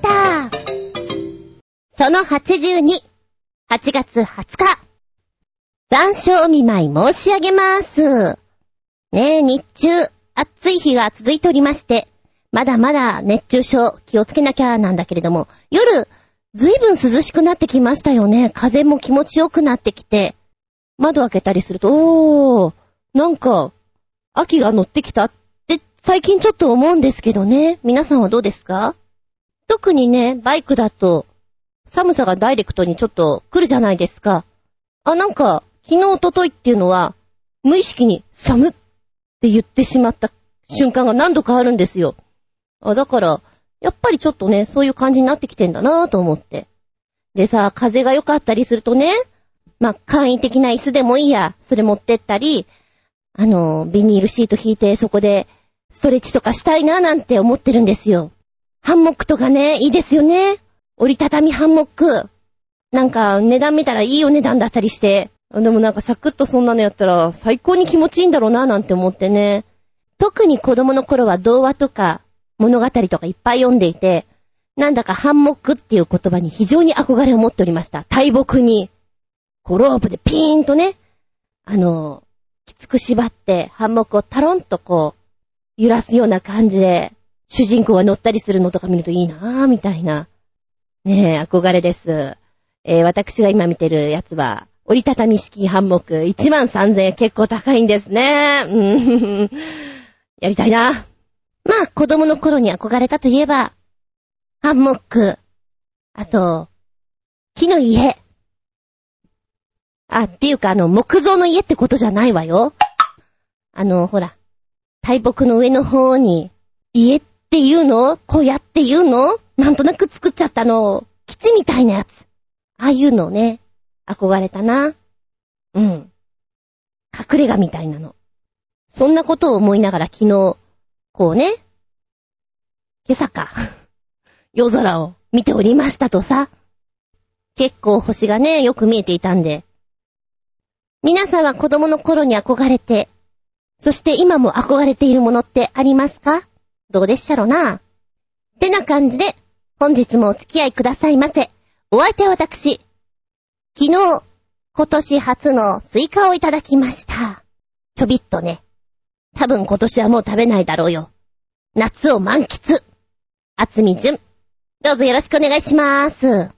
ータその82、8月20日。残暑お見舞い申し上げます。ねえ、日中、暑い日が続いておりまして、まだまだ熱中症気をつけなきゃなんだけれども、夜、ずいぶん涼しくなってきましたよね。風も気持ちよくなってきて、窓開けたりすると、おー、なんか、秋が乗ってきたって最近ちょっと思うんですけどね。皆さんはどうですか？特にね、バイクだと、寒さがダイレクトにちょっと来るじゃないですか。あ、なんか、昨日、おとといっていうのは、無意識に寒って言ってしまった瞬間が何度かあるんですよ。あ、だから、やっぱりちょっとね、そういう感じになってきてんだなぁと思って。でさ、風が良かったりするとね、まあ、簡易的な椅子でもいいや、それ持ってったり、あの、ビニールシート引いてそこでストレッチとかしたいなぁなんて思ってるんですよ。ハンモックとかね、いいですよね。折りたたみハンモック。なんか値段見たらいいお値段だったりして。でもなんかサクッとそんなのやったら最高に気持ちいいんだろうななんて思ってね。特に子供の頃は童話とか物語とかいっぱい読んでいて、なんだかハンモックっていう言葉に非常に憧れを持っておりました。大木に、こうロープでピーンとね、あの、きつく縛ってハンモックをタロンとこう、揺らすような感じで、主人公が乗ったりするのとか見るといいなぁ、みたいな。ねえ、憧れです。えー私が今見てるやつは、折りたたみ式ハンモック1万3000円結構高いんですね。うん。やりたいな。まあ、子供の頃に憧れたといえば、ハンモック。あと、木の家。あ、っていうかあの、木造の家ってことじゃないわよ。あの、ほら、大木の上の方に、家っっていうの？小屋っていうの？なんとなく作っちゃったの。基地みたいなやつ。ああいうのね、憧れたな。うん。隠れ家みたいなの。そんなことを思いながら昨日、こうね、今朝か、夜空を見ておりましたとさ。結構星がね、よく見えていたんで。皆さんは子供の頃に憧れて、そして今も憧れているものってありますか？どうでっしゃろな？ってな感じで、本日もお付き合いくださいませ。お相手は私。昨日、今年初のスイカをいただきました。ちょびっとね。多分今年はもう食べないだろうよ。夏を満喫。あつみじゅん。どうぞよろしくお願いしまーす。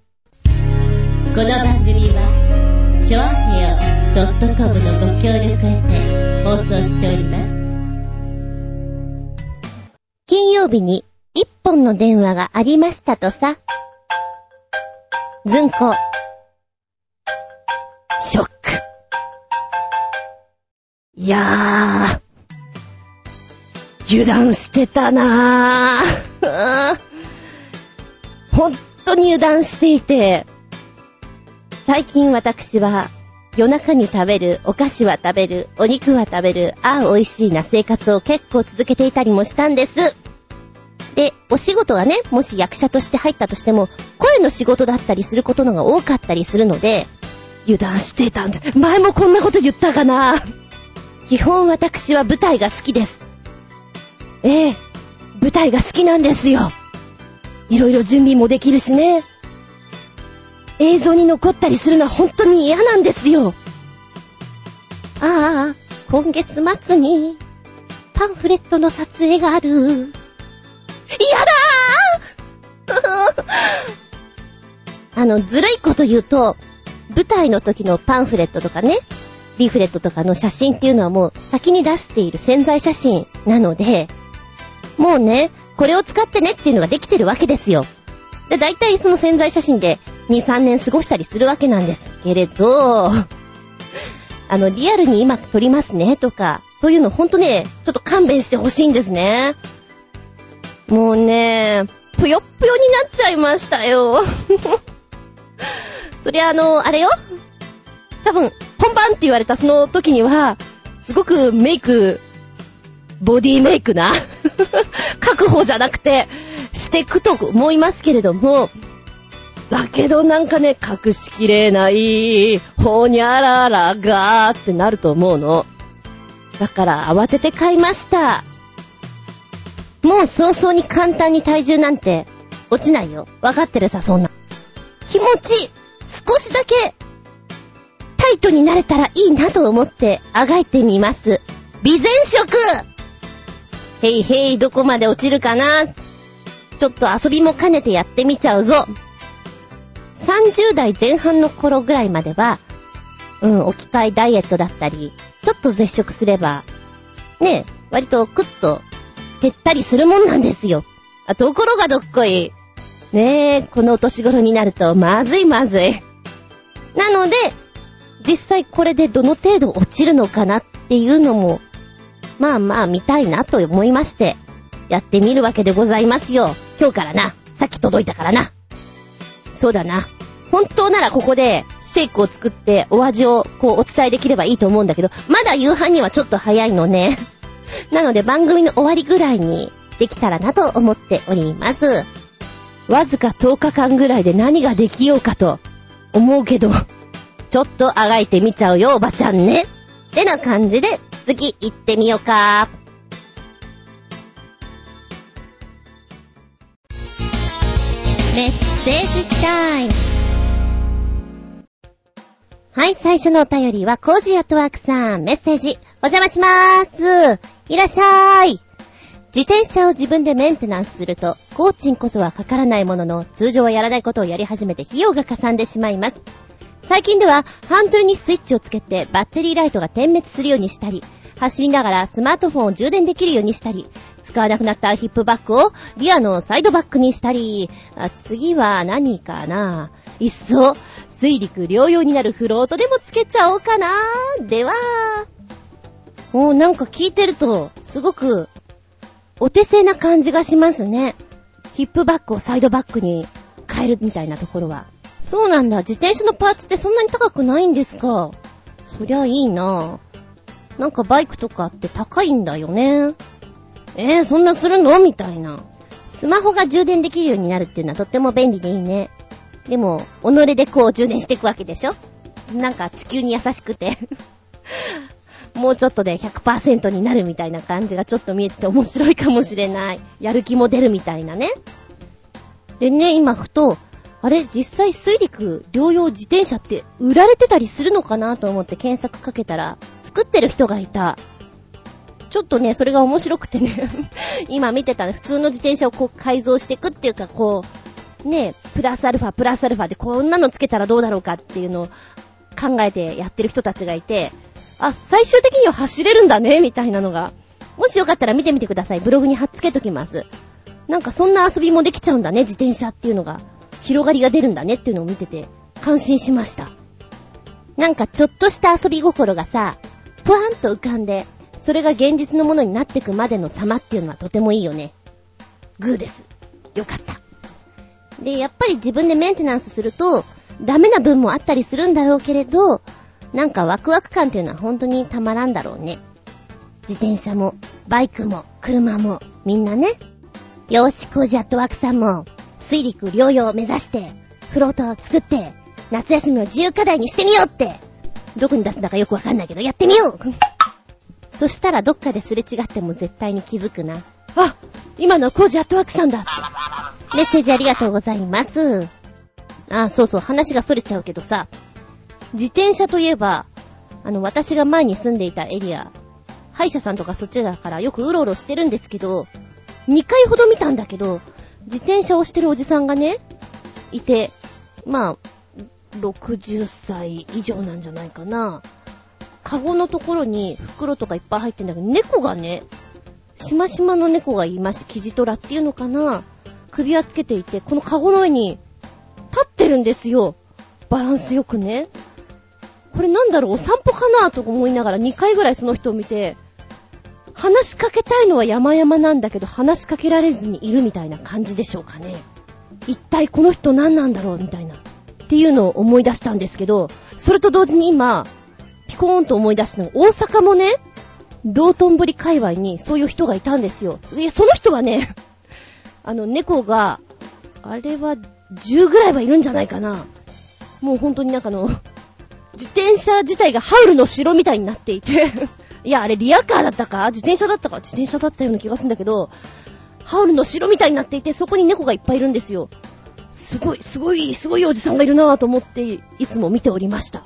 この番組は、ちょあへよ .com のご協力へて放送しております。曜日に一本の電話がありましたとさ。ずんこ。ショック。いやー。油断してたなー。本当に油断していて、最近私は夜中に食べる、お菓子は食べる、お肉は食べる、ああ美味しいな生活を結構続けていたりもしたんです。で、お仕事がね、もし役者として入ったとしても、声の仕事だったりすることのが多かったりするので、油断していたんです。前もこんなこと言ったかな基本私は舞台が好きです。ええ、舞台が好きなんですよ。いろいろ準備もできるしね。映像に残ったりするのは本当に嫌なんですよ。ああ、今月末にパンフレットの撮影がある。嫌だー あの、ずるいこと言うと、舞台の時のパンフレットとかね、リーフレットとかの写真っていうのはもう先に出している潜在写真なので、もうね、これを使ってねっていうのができてるわけですよ。で、大体その潜在写真で2、3年過ごしたりするわけなんですけれど、あの、リアルに今撮りますねとか、そういうのほんとね、ちょっと勘弁してほしいんですね。もうね、ぷよっぷよになっちゃいましたよ。そりゃあの、あれよ多分、本番って言われたその時には、すごくメイク、ボディメイクな、確保じゃなくて、していくと思いますけれども、だけどなんかね、隠しきれない、ほにゃららがーってなると思うの。だから慌てて買いました。もう早々に簡単に体重なんて落ちないよ。わかってるさ、そんな。気持ち、少しだけ、タイトになれたらいいなと思ってあがいてみます。備前食へいへい、どこまで落ちるかなちょっと遊びも兼ねてやってみちゃうぞ。30代前半の頃ぐらいまでは、うん、置き換えダイエットだったり、ちょっと絶食すれば、ね、割とクッと減ったりするもんなんですよ。あ、ところがどっこい。ねえ、このお年頃になると、まずいまずい。なので、実際これでどの程度落ちるのかなっていうのも、まあまあ見たいなと思いまして、やってみるわけでございますよ。今日からな。さっき届いたからな。そうだな。本当ならここでシェイクを作ってお味をこうお伝えできればいいと思うんだけど、まだ夕飯にはちょっと早いのね。なので番組の終わりぐらいにできたらなと思っております。わずか10日間ぐらいで何ができようかと思うけど、ちょっとあがいてみちゃうよ、おばちゃんね。ってな感じで、次行ってみようか。メッセージタイム。はい、最初のお便りは、コージアットワークさん、メッセージ、お邪魔しまーす。いらっしゃーい。自転車を自分でメンテナンスすると、工賃こそはかからないものの、通常はやらないことをやり始めて費用がかさんでしまいます。最近では、ハンドルにスイッチをつけてバッテリーライトが点滅するようにしたり、走りながらスマートフォンを充電できるようにしたり、使わなくなったヒップバッグをリアのサイドバッグにしたり、あ次は何かないっそ、水陸両用になるフロートでもつけちゃおうかなでは、もうなんか聞いてると、すごくお手製な感じがしますね。ヒップバッグをサイドバッグに変えるみたいなところは。そうなんだ。自転車のパーツってそんなに高くないんですか。そりゃいいななんかバイクとかって高いんだよね。えー、そんなするの？みたいな。スマホが充電できるようになるっていうのはとっても便利でいいね。でも、己でこう充電していくわけでしょ？なんか地球に優しくてもうちょっとで100%になるみたいな感じがちょっと見えてて面白いかもしれない。やる気も出るみたいなね。でね、今ふと、あれ、実際水陸両用自転車って売られてたりするのかなと思って検索かけたら、作ってる人がいた。ちょっとね、それが面白くてね 今見てたね、普通の自転車をこう改造していくっていうか、こう、ね、プラスアルファ、プラスアルファでこんなのつけたらどうだろうかっていうのを考えてやってる人たちがいて、あ、最終的には走れるんだね、みたいなのが。もしよかったら見てみてください。ブログに貼っつけときます。なんかそんな遊びもできちゃうんだね、自転車っていうのが。広がりが出るんだねっていうのを見てて、感心しました。なんかちょっとした遊び心がさ、ぷわんと浮かんで、それが現実のものになってくまでの様っていうのはとてもいいよね。グーです。よかった。で、やっぱり自分でメンテナンスすると、ダメな分もあったりするんだろうけれど、なんかワクワク感っていうのは本当にたまらんだろうね。自転車も、バイクも、車も、みんなね。よーし、コージアットワークさんも、水陸両用を目指して、フロートを作って、夏休みを自由課題にしてみようって。どこに出すんだかよくわかんないけど、やってみよう そしたらどっかですれ違っても絶対に気づくな。あ今のコージアットワークさんだって。メッセージありがとうございます。あ、そうそう、話が逸れちゃうけどさ、自転車といえば、あの、私が前に住んでいたエリア、歯医者さんとかそっちだからよくうろうろしてるんですけど、2回ほど見たんだけど、自転車をしてるおじさんがね、いて、まあ、60歳以上なんじゃないかな。カゴのところに袋とかいっぱい入ってんだけど、猫がね、しましまの猫がいまして、キジトラっていうのかな。首輪つけていて、このカゴの上に立ってるんですよ。バランスよくね。これなんだろう、お散歩かなと思いながら2回ぐらいその人を見て、話しかけたいのは山々なんだけど、話しかけられずにいるみたいな感じでしょうかね。一体この人何なんだろうみたいな。っていうのを思い出したんですけど、それと同時に今、ピコーンと思い出したのが、大阪もね、道頓堀界隈にそういう人がいたんですよ。え、その人はね、あの、猫が、あれは10ぐらいはいるんじゃないかな。もう本当になんかの、自転車自体がハウルの城みたいになっていて いや、あれリアカーだったか？自転車だったか？自転車だったような気がするんだけど、ハウルの城みたいになっていて、そこに猫がいっぱいいるんですよ。すごい、すごい、すごいおじさんがいるなぁと思って、いつも見ておりました。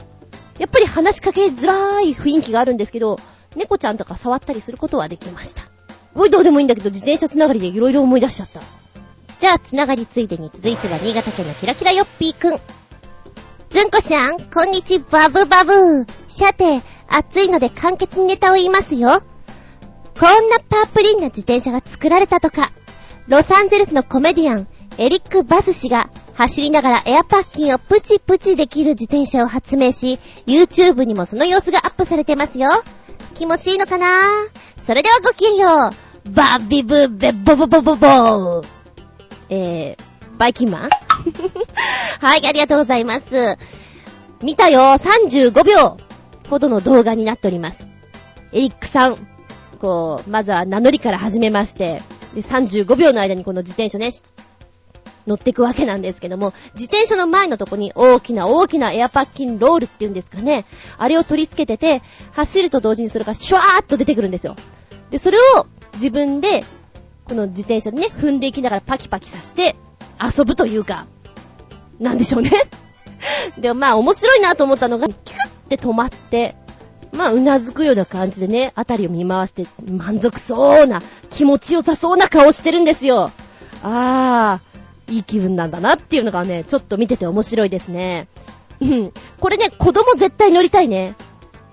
やっぱり話しかけづらい雰囲気があるんですけど、猫ちゃんとか触ったりすることはできました。すごいどうでもいいんだけど、自転車つながりでいろいろ思い出しちゃった。じゃあ、つながりついでに続いては新潟県のキラキラよっぴーくん。ずんこしゃん、こんにちバブバブー。さて、暑いので簡潔にネタを言いますよ。こんなパープリンな自転車が作られたとか。ロサンゼルスのコメディアン、エリック・バス氏が走りながらエアパッキンをプチプチできる自転車を発明し、YouTube にもその様子がアップされてますよ。気持ちいいのかな？それではごきげんよう。バビブーベボボボボボー。えー、バイキンマンはい、ありがとうございます。見たよ、35秒ほどの動画になっております。エリックさん、こう、まずは名乗りから始めまして、で、35秒の間にこの自転車ね、乗っていくわけなんですけども、自転車の前のとこに大きな大きなエアパッキンロールっていうんですかね。あれを取り付けてて、走ると同時にそれがシュワーっと出てくるんですよ。で、それを自分でこの自転車でね、踏んでいきながらパキパキさせて遊ぶというか、なんでしょうね。でもまあ面白いなと思ったのが、キュッて止まって、まあうなずくような感じでね、あたりを見回して満足そうな、気持ちよさそうな顔してるんですよ。あー、いい気分なんだなっていうのがね、ちょっと見てて面白いですね。うん。これね、子供絶対乗りたいね。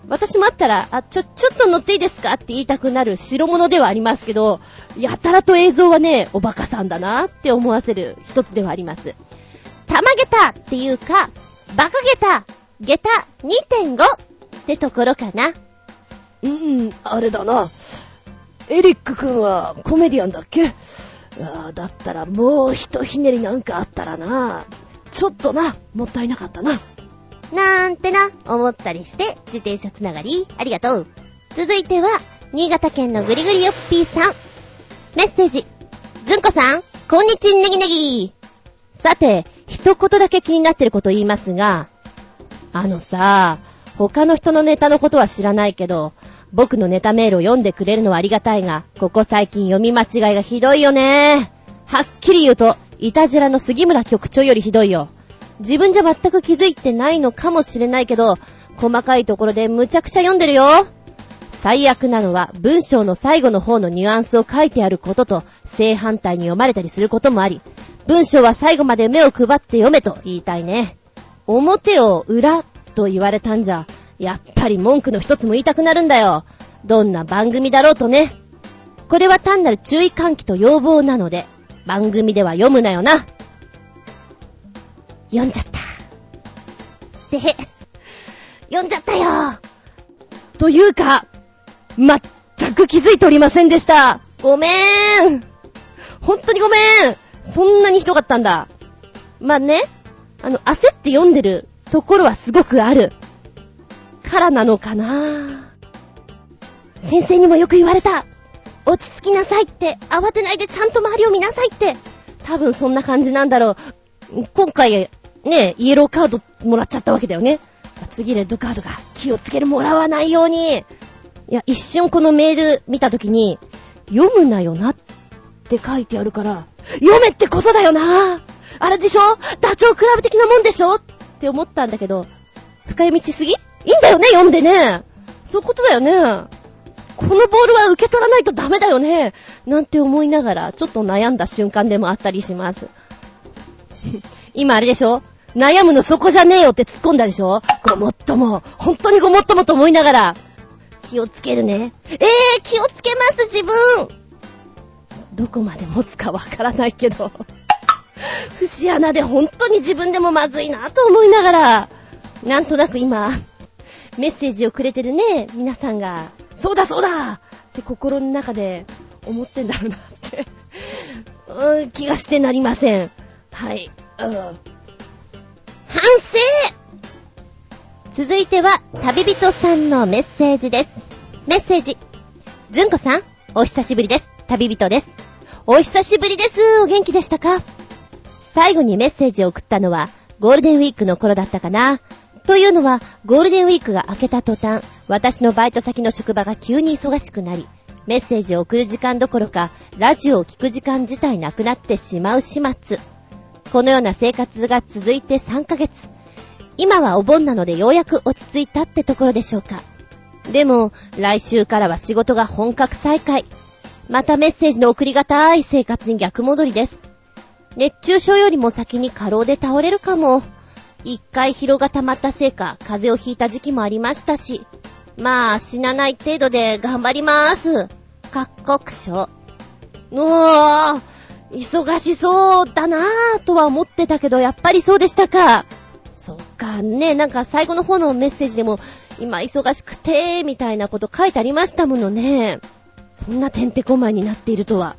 私もあったら、あ、ちょ、ちょっと乗っていいですかって言いたくなる代物ではありますけど、やたらと映像はね、おバカさんだなって思わせる一つではあります。たまげたっていうか、バカげた、げた2.5ってところかな。うん、あれだな。エリック君はコメディアンだっけ？あだったらもう一ひねりなんかあったらな。ちょっとな、もったいなかったな。なんてな、思ったりして、自転車つながり、ありがとう。続いては、新潟県のぐりぐりよっぴーさん。メッセージ。ずんこさん、こんにちんねぎねぎ。さて、一言だけ気になってること言いますが、あのさ、他の人のネタのことは知らないけど、僕のネタメールを読んでくれるのはありがたいが、ここ最近読み間違いがひどいよね。はっきり言うと、いたじらの杉村局長よりひどいよ。自分じゃ全く気づいてないのかもしれないけど、細かいところでむちゃくちゃ読んでるよ。最悪なのは文章の最後の方のニュアンスを書いてあることと正反対に読まれたりすることもあり、文章は最後まで目を配って読めと言いたいね。表を裏と言われたんじゃ、やっぱり文句の一つも言いたくなるんだよ。どんな番組だろうとね。これは単なる注意喚起と要望なので、番組では読むなよな。読んじゃった。で、読んじゃったよ。というか、まったく気づいておりませんでした。ごめーん。ほんとにごめん。そんなにひどかったんだ。まあね、あの、焦って読んでるところはすごくある。からなのかな先生にもよく言われた。落ち着きなさいって、慌てないでちゃんと周りを見なさいって。多分そんな感じなんだろう。今回、ね、イエローカードもらっちゃったわけだよね。次レッドカードが気をつけるもらわないように。いや、一瞬このメール見たときに、読むなよなって書いてあるから、読めってこそだよなあれでしょ？ダチョウクラブ的なもんでしょ？って思ったんだけど、深読みしすぎ？いいんだよね、読んでね。そういうことだよね。このボールは受け取らないとダメだよね。なんて思いながら、ちょっと悩んだ瞬間でもあったりします。今あれでしょ？悩むのそこじゃねえよって突っ込んだでしょ？ごもっとも、本当にごもっともと思いながら、気をつけるね。えー、気をつけます自分。どこまで持つかわからないけど、節穴で本当に自分でもまずいなと思いながら、なんとなく今、メッセージをくれてるね、皆さんが、そうだそうだ。って心の中で思ってんだろうなって。うん、気がしてなりません。はい。うん。反省続いては、旅人さんのメッセージです。メッセージ。ずんこさん、お久しぶりです。旅人です。お久しぶりです。お元気でしたか？最後にメッセージを送ったのは、ゴールデンウィークの頃だったかな。というのは、ゴールデンウィークが明けた途端、私のバイト先の職場が急に忙しくなり、メッセージを送る時間どころか、ラジオを聞く時間自体なくなってしまう始末。このような生活が続いて3ヶ月。今はお盆なのでようやく落ち着いたってところでしょうか。でも、来週からは仕事が本格再開。またメッセージの送りがたい生活に逆戻りです。熱中症よりも先に過労で倒れるかも。一回疲労が溜まったせいか、風邪をひいた時期もありましたし。まあ、死なない程度で頑張りまーす。各国書。おー、忙しそうだなぁとは思ってたけど、やっぱりそうでしたか。そっか、ね、なんか最後の方のメッセージでも、今忙しくて、みたいなこと書いてありましたものね。そんなてんてこまいになっているとは。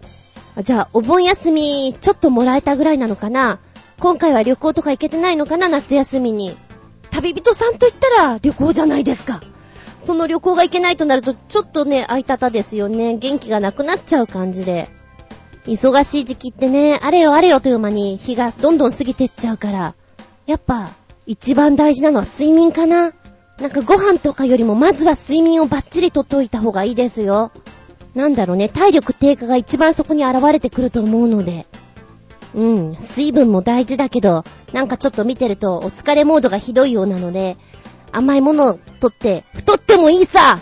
じゃあ、お盆休み、ちょっともらえたぐらいなのかな今回は旅行とか行けてないのかな夏休みに。旅人さんと言ったら旅行じゃないですか。その旅行が行けないとなると、ちょっとね、空いたたですよね。元気がなくなっちゃう感じで。忙しい時期ってね、あれよあれよという間に日がどんどん過ぎてっちゃうから。やっぱ、一番大事なのは睡眠かな。なんかご飯とかよりもまずは睡眠をバッチリとっといた方がいいですよ。なんだろうね、体力低下が一番そこに現れてくると思うので。うん、水分も大事だけど、なんかちょっと見てるとお疲れモードがひどいようなので、甘いものをとって、太ってもいいさ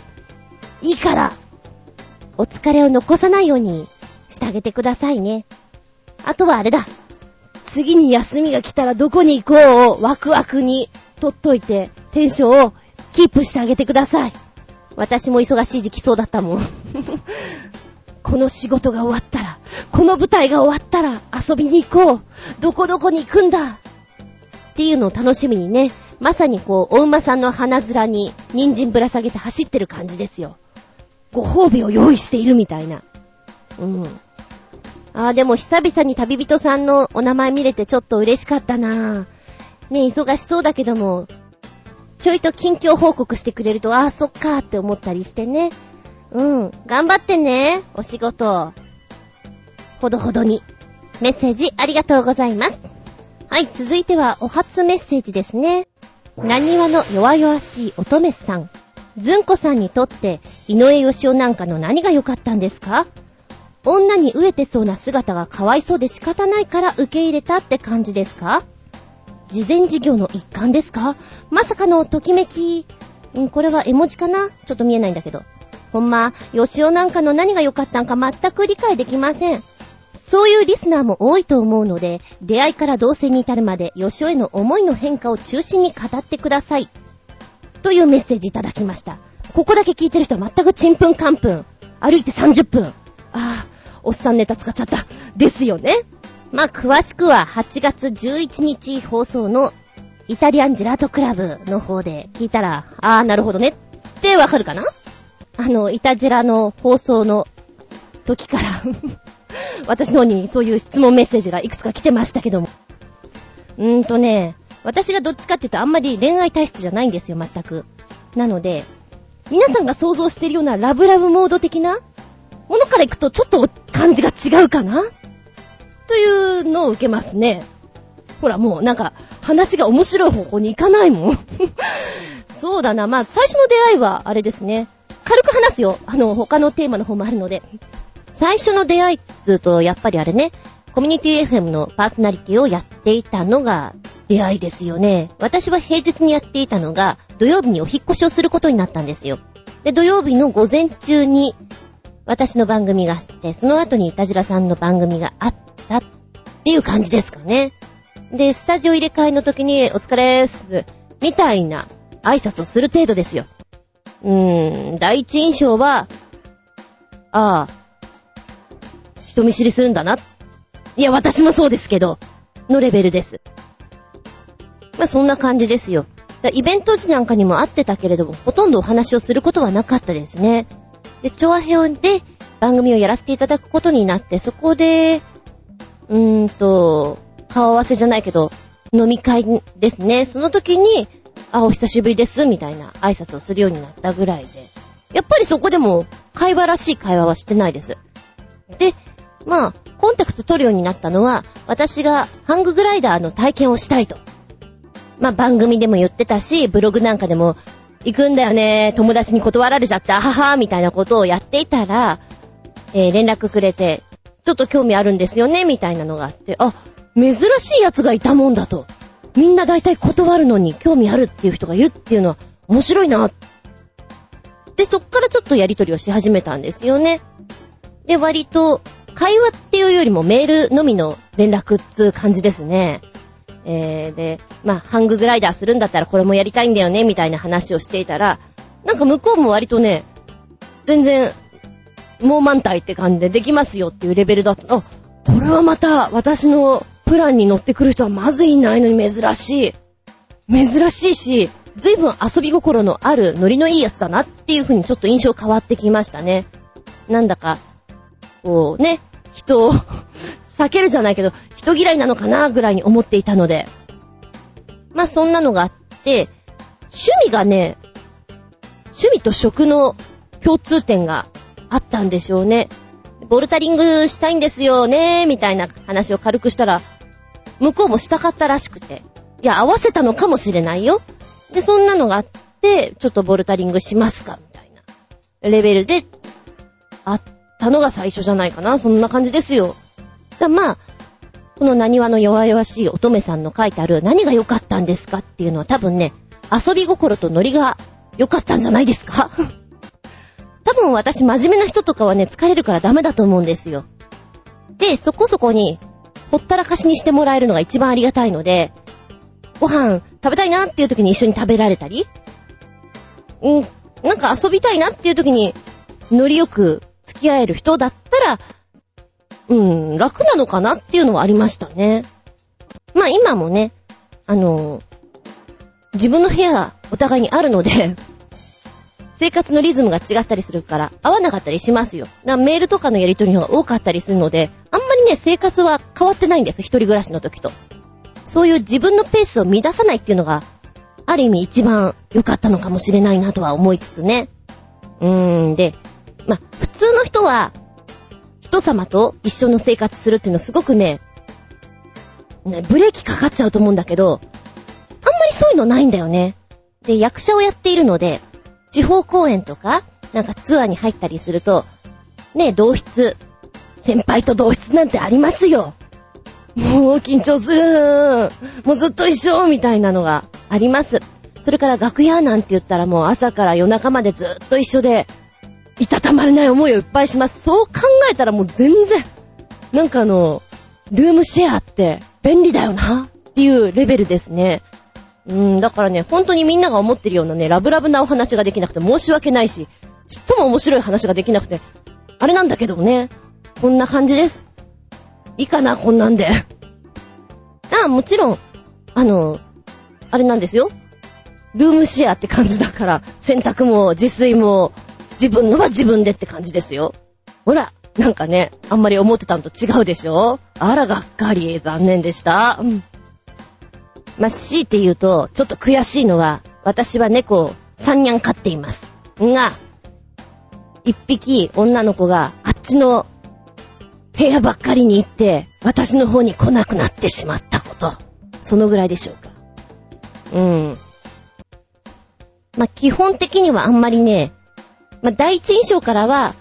いいからお疲れを残さないようにしてあげてくださいね。あとはあれだ。次に休みが来たらどこに行こうをワクワクにとっといて、テンションをキープしてあげてください。私も忙しい時期そうだったもん。この仕事が終わったら、この舞台が終わったら遊びに行こう。どこどこに行くんだ。っていうのを楽しみにね、まさにこう、お馬さんの鼻面に人参ぶら下げて走ってる感じですよ。ご褒美を用意しているみたいな。うん。ああ、でも久々に旅人さんのお名前見れてちょっと嬉しかったなね、忙しそうだけども、ちょいと近況報告してくれると、ああ、そっかーって思ったりしてね。うん。頑張ってね、お仕事。ほどほどに。メッセージありがとうございます。はい、続いてはお初メッセージですね。何話の弱々しい乙女さん。ずんこさんにとって、井上義雄なんかの何が良かったんですか？女に飢えてそうな姿がかわいそうで仕方ないから受け入れたって感じですか？事前事業の一環ですか？まさかのときめき。んこれは絵文字かな？ちょっと見えないんだけど。ほんま、吉尾なんかの何が良かったんか全く理解できません。そういうリスナーも多いと思うので、出会いから同棲に至るまで、吉尾への思いの変化を中心に語ってください。というメッセージいただきました。ここだけ聞いてる人は全くちんぷんかんぷん。歩いて30分。ああ、おっさんネタ使っちゃった。ですよね。まあ、詳しくは8月11日放送のイタリアンジェラートクラブの方で聞いたら、あーなるほどねってわかるかな？あの、イタジェラの放送の時から 私の方にそういう質問メッセージがいくつか来てましたけども。うーんとね、私がどっちかっていうとあんまり恋愛体質じゃないんですよ、全く。なので、皆さんが想像してるようなラブラブモード的なものからいくとちょっと感じが違うかな？というのを受けますね。ほら、もうなんか、話が面白い方向に行かないもん。そうだな。まあ、最初の出会いは、あれですね。軽く話すよ。あの、他のテーマの方もあるので。最初の出会いってうと、やっぱりあれね、コミュニティ FM のパーソナリティをやっていたのが出会いですよね。私は平日にやっていたのが、土曜日にお引っ越しをすることになったんですよ。で、土曜日の午前中に、私の番組があって、その後にいたじらさんの番組があったっていう感じですかね。で、スタジオ入れ替えの時に、お疲れーす、みたいな挨拶をする程度ですよ。うーん、第一印象は、ああ、人見知りするんだな。いや、私もそうですけど、のレベルです。まあ、そんな感じですよ。イベント時なんかにも会ってたけれども、ほとんどお話をすることはなかったですね。で、チョアヘオンで番組をやらせていただくことになって、そこで、うーんと、顔合わせじゃないけど、飲み会ですね。その時に、あ、お久しぶりです、みたいな挨拶をするようになったぐらいで。やっぱりそこでも、会話らしい会話はしてないです。で、まあ、コンタクト取るようになったのは、私がハンググライダーの体験をしたいと。まあ、番組でも言ってたし、ブログなんかでも、行くんだよね、友達に断られちゃった、ははみたいなことをやっていたら、えー連絡くれて、ちょっと興味あるんですよね、みたいなのがあって、あ、珍しい奴がいたもんだと。みんな大体断るのに興味あるっていう人がいるっていうのは面白いな。で、そっからちょっとやりとりをし始めたんですよね。で、割と、会話っていうよりもメールのみの連絡っつう感じですね。えー、で、まあ、ハンググライダーするんだったらこれもやりたいんだよね、みたいな話をしていたら、なんか向こうも割とね、全然、もう満体って感じでできますよっていうレベルだった。あ、これはまた私のプランに乗ってくる人はまずいないのに珍しい。珍しいし、随分遊び心のあるノリのいいやつだなっていう風にちょっと印象変わってきましたね。なんだか、こうね、人を避けるじゃないけど、人嫌いなのかなぐらいに思っていたので。まあそんなのがあって、趣味がね、趣味と食の共通点があったんでしょうね。ボルタリングしたいんですよね、みたいな話を軽くしたら、向こうもしたかったらしくて。いや、合わせたのかもしれないよ。で、そんなのがあって、ちょっとボルタリングしますか、みたいなレベルで、あったのが最初じゃないかな。そんな感じですよ。だまあ、この何話の弱々しい乙女さんの書いてある何が良かったんですかっていうのは多分ね、遊び心とノリが良かったんじゃないですか 多分私真面目な人とかはね、疲れるからダメだと思うんですよ。で、そこそこに、ほったらかしにしてもらえるのが一番ありがたいので、ご飯食べたいなっていう時に一緒に食べられたり、うん、なんか遊びたいなっていう時に、ノリよく付き合える人だったら、うん、楽なのかなっていうのはありましたね。まあ今もね、あの、自分の部屋お互いにあるので、生活のリズムが違ったりするから合わなかったりしますよ。だメールとかのやり取りの方が多かったりするので、あんまりね、生活は変わってないんです。一人暮らしの時と。そういう自分のペースを乱さないっていうのが、ある意味一番良かったのかもしれないなとは思いつつね。うーん、で、まあ、普通の人は、人様と一緒の生活するっていうのすごくね、ねブレーキかかっちゃうと思うんだけど、あんまりそういうのないんだよね。で、役者をやっているので、地方公演とか、なんかツアーに入ったりすると、ね、同室、先輩と同室なんてありますよ。もう緊張する。もうずっと一緒みたいなのがあります。それから楽屋なんて言ったらもう朝から夜中までずっと一緒で、いたたまれない思いをいっぱいします。そう考えたらもう全然、なんかあの、ルームシェアって便利だよなっていうレベルですね。うん、だからね、本当にみんなが思ってるようなね、ラブラブなお話ができなくて申し訳ないし、ちっとも面白い話ができなくて、あれなんだけどもね、こんな感じです。いいかな、こんなんで。あ あ、もちろん、あの、あれなんですよ。ルームシェアって感じだから、洗濯も自炊も、自分のは自分でって感じですよ。ほら、なんかね、あんまり思ってたのと違うでしょ？あら、がっかり、残念でした。うん。まあ、強いて言うと、ちょっと悔しいのは、私は猫を3にゃん飼っています。が、一匹女の子があっちの部屋ばっかりに行って、私の方に来なくなってしまったこと。そのぐらいでしょうか。うん。まあ、基本的にはあんまりね、まあ、第一印象からは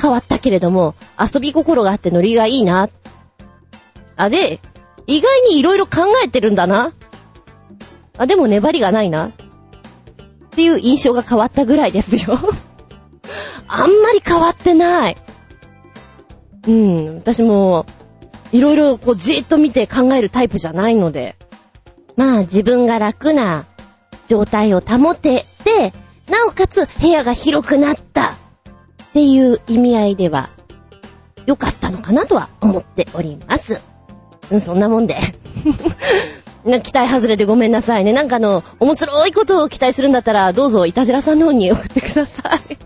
変わったけれども、遊び心があってノリがいいな。あ、で、意外に色々考えてるんだな。あ、でも粘りがないな。っていう印象が変わったぐらいですよ。あんまり変わってない。うん、私も、いろいろこうじーっと見て考えるタイプじゃないので。まあ自分が楽な状態を保てて、なおかつ部屋が広くなったっていう意味合いでは良かったのかなとは思っております。うん、そんなもんで。な期待外れでごめんなさいね。なんかあの、面白いことを期待するんだったら、どうぞ、いたじらさんの方に送ってください。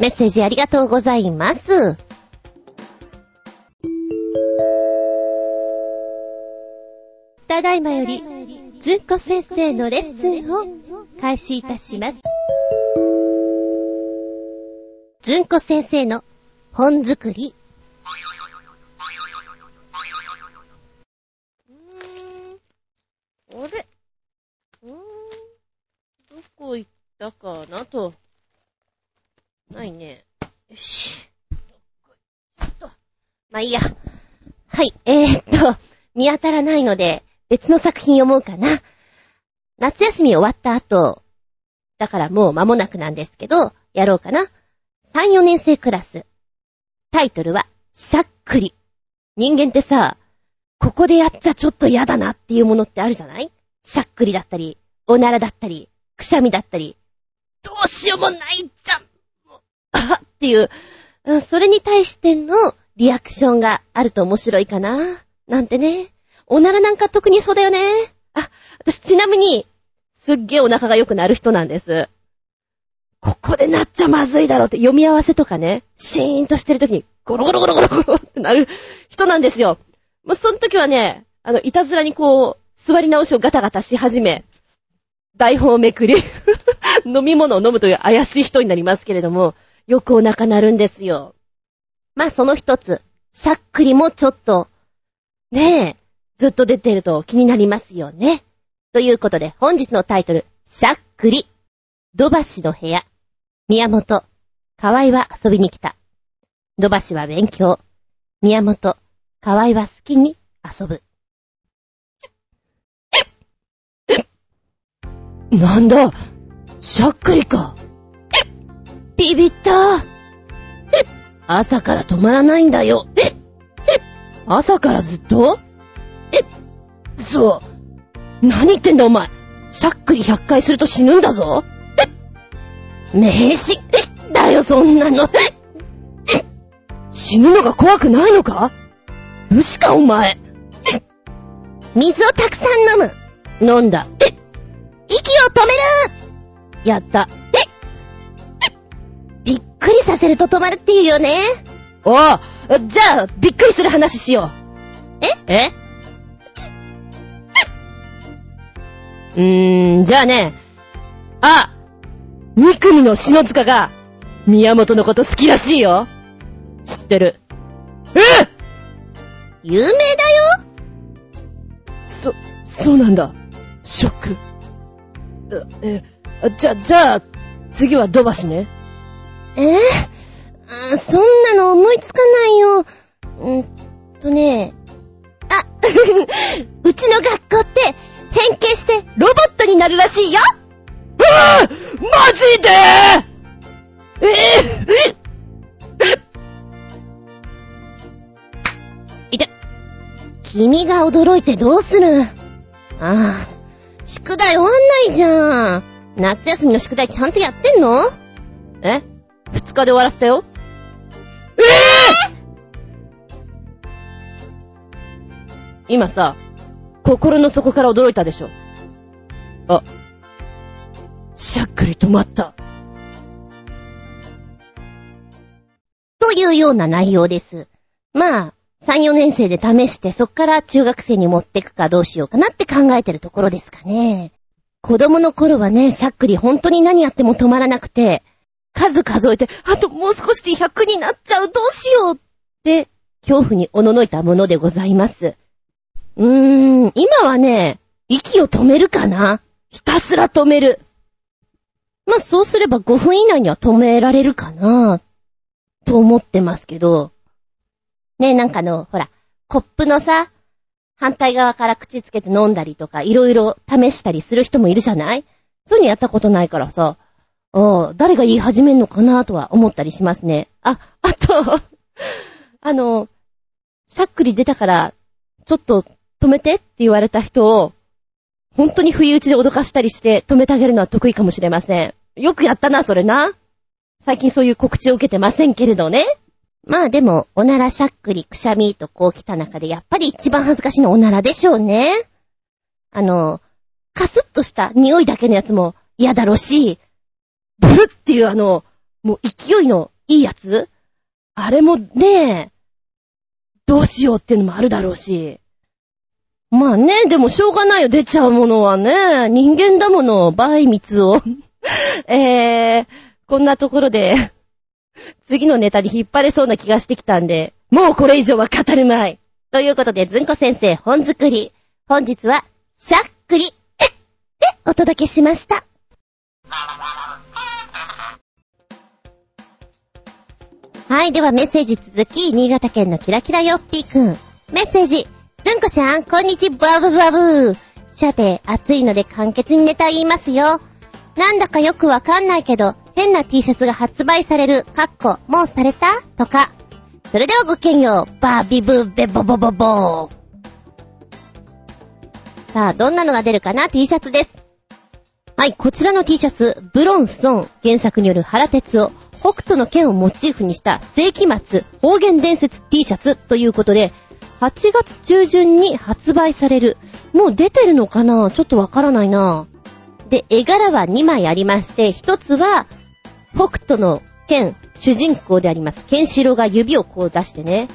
メッセージありがとうございます。ただいまより、ずんこ先生のレッスンを開始いたします。ずんこ先生の本作り。あれ？うーん、どこ行ったかなと。ないね。よし。どこ行ったまあいいや。はい、えー、っと、見当たらないので、別の作品読もうかな。夏休み終わった後、だからもう間もなくなんですけど、やろうかな。3、4年生クラス。タイトルは、しゃっくり。人間ってさ、ここでやっちゃちょっと嫌だなっていうものってあるじゃない？しゃっくりだったり、おならだったり、くしゃみだったり、どうしようもないじゃんあっていう、それに対してのリアクションがあると面白いかな。なんてね。おならなんか特にそうだよね。あ、私ちなみに、すっげえお腹が良くなる人なんです。ここでなっちゃまずいだろうって読み合わせとかね、シーンとしてる時にゴロゴロゴロゴロゴロってなる人なんですよ。もうその時はね、あの、いたずらにこう、座り直しをガタガタし始め、台本をめくり、飲み物を飲むという怪しい人になりますけれども、よくお腹鳴るんですよ。まあ、その一つ、しゃっくりもちょっと、ねえ、ずっと出てると気になりますよね。ということで、本日のタイトル、しゃっくり。土橋の部屋。宮本。河合は遊びに来た。土橋は勉強。宮本。河合は好きに遊ぶ。なんだ？しゃっくりか。ビビった。朝から止まらないんだよ。朝からずっと？えそう。何言ってんだお前。しゃっくり100回すると死ぬんだぞ。名詞。だよ、そんなの。死ぬのが怖くないのか？無視かお前。水をたくさん飲む。飲んだ。息を止めるやった。びっくりさせると止まるっていうよね。おうじゃあ、びっくりする話しよえ？え？ーん、じゃあね。あ二組の篠塚が、宮本のこと好きらしいよ。知ってる。え？有名だよそ、そうなんだ。ショック。うえ、あじゃ、じゃあ、次は土橋ね。え？ーあそんなの思いつかないよ。うんとね。あ、うちの学校って変形してロボットになるらしいよ。うわマジで？えいて。君が驚いてどうする？ああ、宿題終わんないじゃん。夏休みの宿題ちゃんとやってんの？え？二日で終わらせたよ。今さ、心の底から驚いたでしょ。あ、しゃっくり止まった。というような内容です。まあ、3、4年生で試して、そっから中学生に持ってくかどうしようかなって考えてるところですかね。子供の頃はね、しゃっくり本当に何やっても止まらなくて、数数えて、あともう少しで100になっちゃう、どうしようって、恐怖におののいたものでございます。うーん、今はね、息を止めるかなひたすら止める。まあ、そうすれば5分以内には止められるかなと思ってますけど。ね、なんかあの、ほら、コップのさ、反対側から口つけて飲んだりとか、いろいろ試したりする人もいるじゃない？そういうのやったことないからさ、ああ、誰が言い始めんのかなとは思ったりしますね。あ、あと、あの、しゃっくり出たから、ちょっと止めてって言われた人を、本当に不意打ちで脅かしたりして止めてあげるのは得意かもしれません。よくやったな、それな。最近そういう告知を受けてませんけれどね。まあでも、おならしゃっくりくしゃみとこう来た中で、やっぱり一番恥ずかしいのはおならでしょうね。あの、カスッとした匂いだけのやつも嫌だろうし、ブルっていうあの、もう勢いのいいやつあれもね、どうしようっていうのもあるだろうし。まあね、でもしょうがないよ、出ちゃうものはね。人間だもの、バイミツを。えー、こんなところで、次のネタに引っ張れそうな気がしてきたんで、もうこれ以上は語るまい。ということで、ずんこ先生本作り。本日は、しゃっくり、えっでお届けしました。はい、ではメッセージ続き、新潟県のキラキラよっぴーくん。メッセージ。ずんこちゃん、こんにちバブバブさて、暑いので簡潔にネタ言いますよ。なんだかよくわかんないけど、変な T シャツが発売される、かっこ、もうされた？とか。それではごきげんよう、バービブベボボボボー。さあ、どんなのが出るかな ?T シャツです。はい、こちらの T シャツ、ブロンソン、原作による原哲夫、北斗の剣をモチーフにした世紀末方言伝説 T シャツということで、8月中旬に発売される。もう出てるのかな？ちょっとわからないな。で、絵柄は2枚ありまして、1つは、北斗の剣、主人公であります。ケンシロウが指をこう出してね。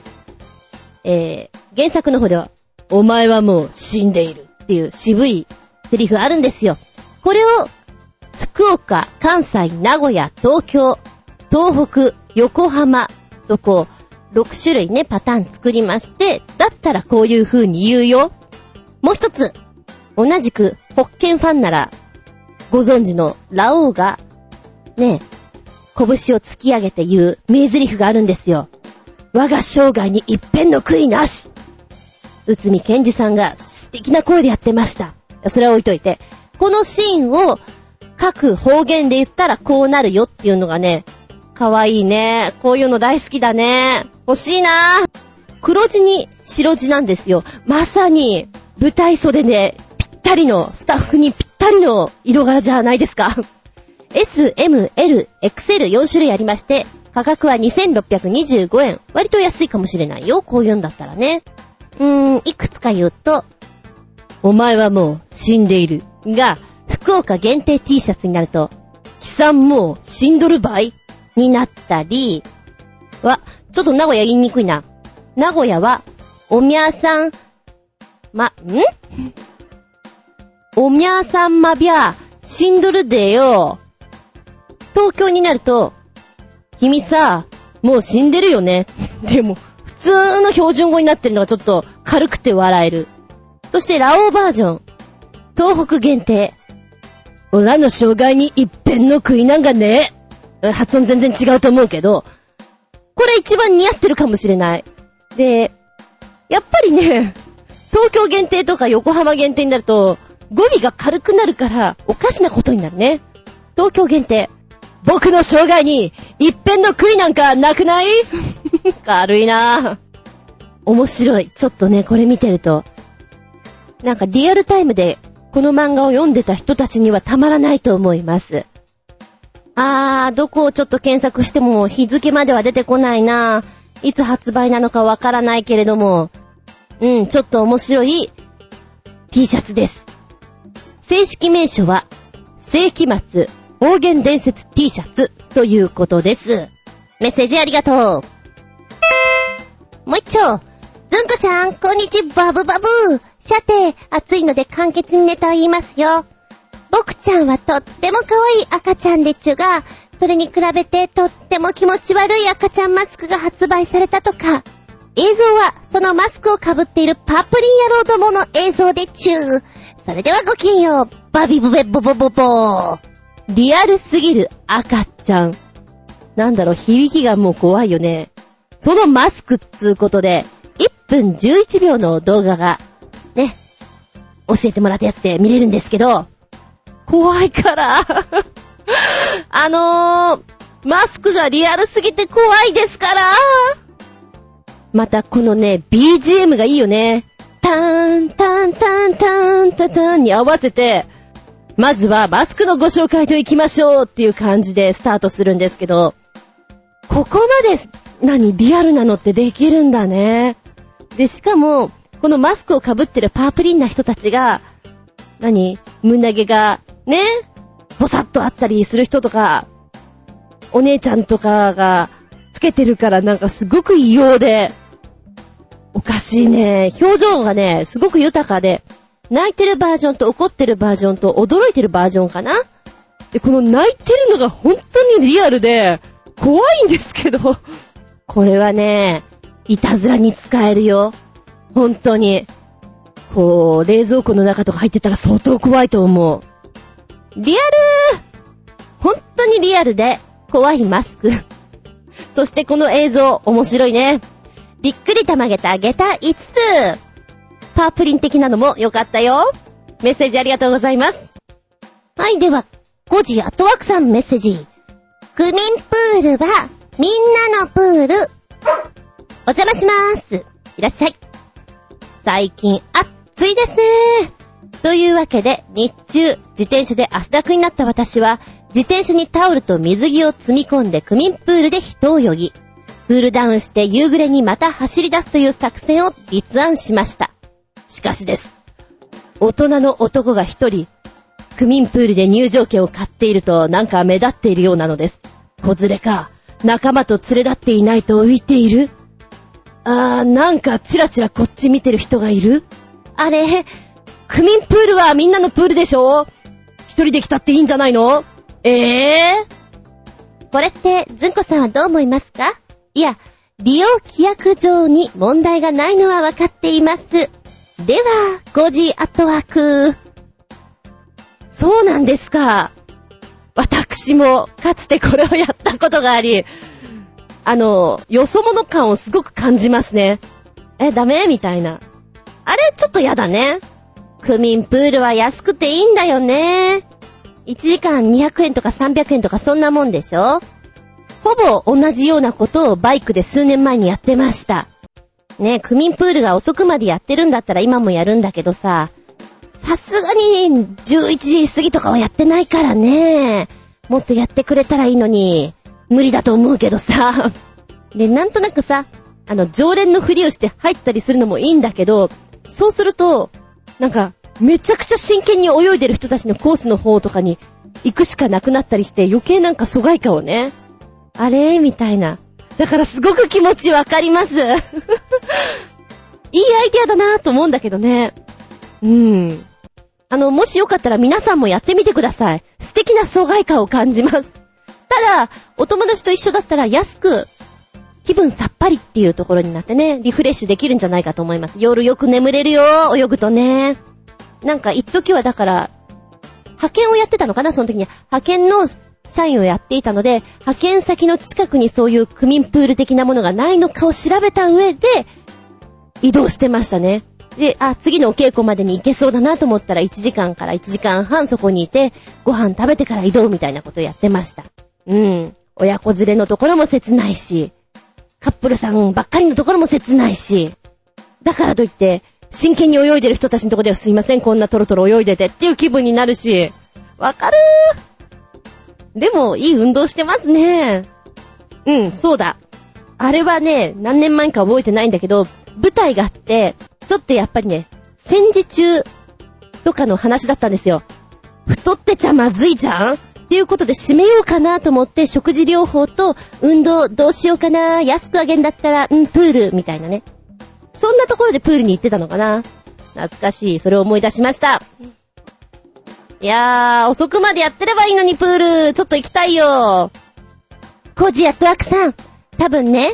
えー、原作の方では、お前はもう死んでいるっていう渋いセリフあるんですよ。これを、福岡、関西、名古屋、東京、東北、横浜とこう、6種類ね、パターン作りまして、だったらこういう風に言うよ。もう一つ、同じく、ホッケンファンなら、ご存知のラオウが、ね、拳を突き上げて言う名台詞があるんですよ。我が生涯に一片の悔いなし内海健二さんが素敵な声でやってました。それは置いといて。このシーンを各方言で言ったらこうなるよっていうのがね、かわいいね。こういうの大好きだね。欲しいな黒字に白字なんですよ。まさに舞台袖でぴったりの、スタッフにぴったりの色柄じゃないですか。S, M, L, XL4 種類ありまして、価格は2625円。割と安いかもしれないよ。こういうんだったらね。うーん、いくつか言うと、お前はもう死んでいる。が、福岡限定 T シャツになると、貴さんもう死んどるばいになったり、わ、ちょっと名古屋言いにくいな。名古屋は、おみゃさん、ま、ん？おみゃさんまびゃ、死んどるでよ。東京になると、君さ、もう死んでるよね。でも、普通の標準語になってるのがちょっと軽くて笑える。そして、ラオウバージョン。東北限定。おらの障害に一遍の悔いなんかね。発音全然違うと思うけど、これ一番似合ってるかもしれない。で、やっぱりね、東京限定とか横浜限定になると、語尾が軽くなるからおかしなことになるね。東京限定。僕の生涯に一遍の悔いなんかなくない？軽いなぁ。面白い。ちょっとね、これ見てると。なんかリアルタイムでこの漫画を読んでた人たちにはたまらないと思います。あー、どこをちょっと検索しても日付までは出てこないな。いつ発売なのかわからないけれども、うん、ちょっと面白い T シャツです。正式名称は、世紀末方言伝説 T シャツということです。メッセージありがとう。もう一丁。ずんこちゃん、こんにちはバブバブさて、暑いので簡潔にネタを言いますよ。僕ちゃんはとっても可愛い赤ちゃんでちゅが、それに比べてとっても気持ち悪い赤ちゃんマスクが発売されたとか。映像は、そのマスクを被っているパプリン野郎どもの映像でちゅう。それではごきげんよう。バビブベボボボボー。リアルすぎる赤ちゃん。なんだろう、響きがもう怖いよね。そのマスクっつうことで、1分11秒の動画が、ね、教えてもらったやつで見れるんですけど、怖いから あのー、マスクがリアルすぎて怖いですからまたこのね、BGM がいいよね。ターン、ターン、ターン、ターン、タタンに合わせて、まずはマスクのご紹介と行きましょうっていう感じでスタートするんですけど、ここまで、何、リアルなのってできるんだね。で、しかも、このマスクを被ってるパープリンな人たちが、何胸毛が、ねぼさっとあったりする人とか、お姉ちゃんとかがつけてるからなんかすごく異様で、おかしいね。表情がね、すごく豊かで、泣いてるバージョンと怒ってるバージョンと驚いてるバージョンかなで、この泣いてるのが本当にリアルで、怖いんですけど、これはね、いたずらに使えるよ。本当に。こう、冷蔵庫の中とか入ってたら相当怖いと思う。リアル本当にリアルで怖いマスク。そしてこの映像、面白いね。びっくりたまげた下駄5つ。パープリン的なのも良かったよ。メッセージありがとうございます。はい、では、5時アットワークさんメッセージ。区民プールは、みんなのプール。お邪魔しまーす。いらっしゃい。最近、暑いですねというわけで、日中、自転車で汗だくになった私は、自転車にタオルと水着を積み込んで区民プールで人を泳ぎ、クールダウンして夕暮れにまた走り出すという作戦を立案しました。しかしです。大人の男が一人、区民プールで入場券を買っているとなんか目立っているようなのです。小連れか、仲間と連れ立っていないと浮いているあー、なんかチラチラこっち見てる人がいるあれ、区民プールはみんなのプールでしょ？一人で来たっていいんじゃないの？ええこれって、ずんこさんはどう思いますか？いや、利用規約上に問題がないのはわかっています。では、5時アットワーク。そうなんですか。私もかつてこれをやったことがあり、あの、よそ者感をすごく感じますね。え、ダメ？みたいな。あれ、ちょっとやだね。区民プールは安くていいんだよね。1時間200円とか300円とかそんなもんでしょほぼ同じようなことをバイクで数年前にやってました。ね区民プールが遅くまでやってるんだったら今もやるんだけどさ、さすがに11時過ぎとかはやってないからね。もっとやってくれたらいいのに、無理だと思うけどさ。で、なんとなくさ、あの、常連のふりをして入ったりするのもいいんだけど、そうすると、なんか、めちゃくちゃ真剣に泳いでる人たちのコースの方とかに行くしかなくなったりして余計なんか疎外感をね、あれ？みたいな。だからすごく気持ちわかります。いいアイデアだなぁと思うんだけどね。うん。あの、もしよかったら皆さんもやってみてください。素敵な疎外感を感じます。ただ、お友達と一緒だったら安く、気分さっぱりっていうところになってね、リフレッシュできるんじゃないかと思います。夜よく眠れるよ、泳ぐとね。なんか一時はだから、派遣をやってたのかなその時に。派遣の社員をやっていたので、派遣先の近くにそういう区民プール的なものがないのかを調べた上で、移動してましたね。で、あ、次のお稽古までに行けそうだなと思ったら1時間から1時間半そこにいて、ご飯食べてから移動みたいなことをやってました。うん。親子連れのところも切ないし、カップルさんばっかりのところも切ないし、だからといって、真剣に泳いでる人たちのとこではすいません、こんなトロトロ泳いでてっていう気分になるし、わかるーでも、いい運動してますね。うん、そうだ。あれはね、何年前か覚えてないんだけど、舞台があって、ちょっとやっぱりね、戦時中とかの話だったんですよ。太ってちゃまずいじゃん？いうことで締めようかなと思って食事療法と運動どうしようかな安くあげんだったら、うん、プールみたいなね。そんなところでプールに行ってたのかな懐かしい。それを思い出しました。いやー、遅くまでやってればいいのにプール、ちょっと行きたいよ。コージアットワクさん、多分ね、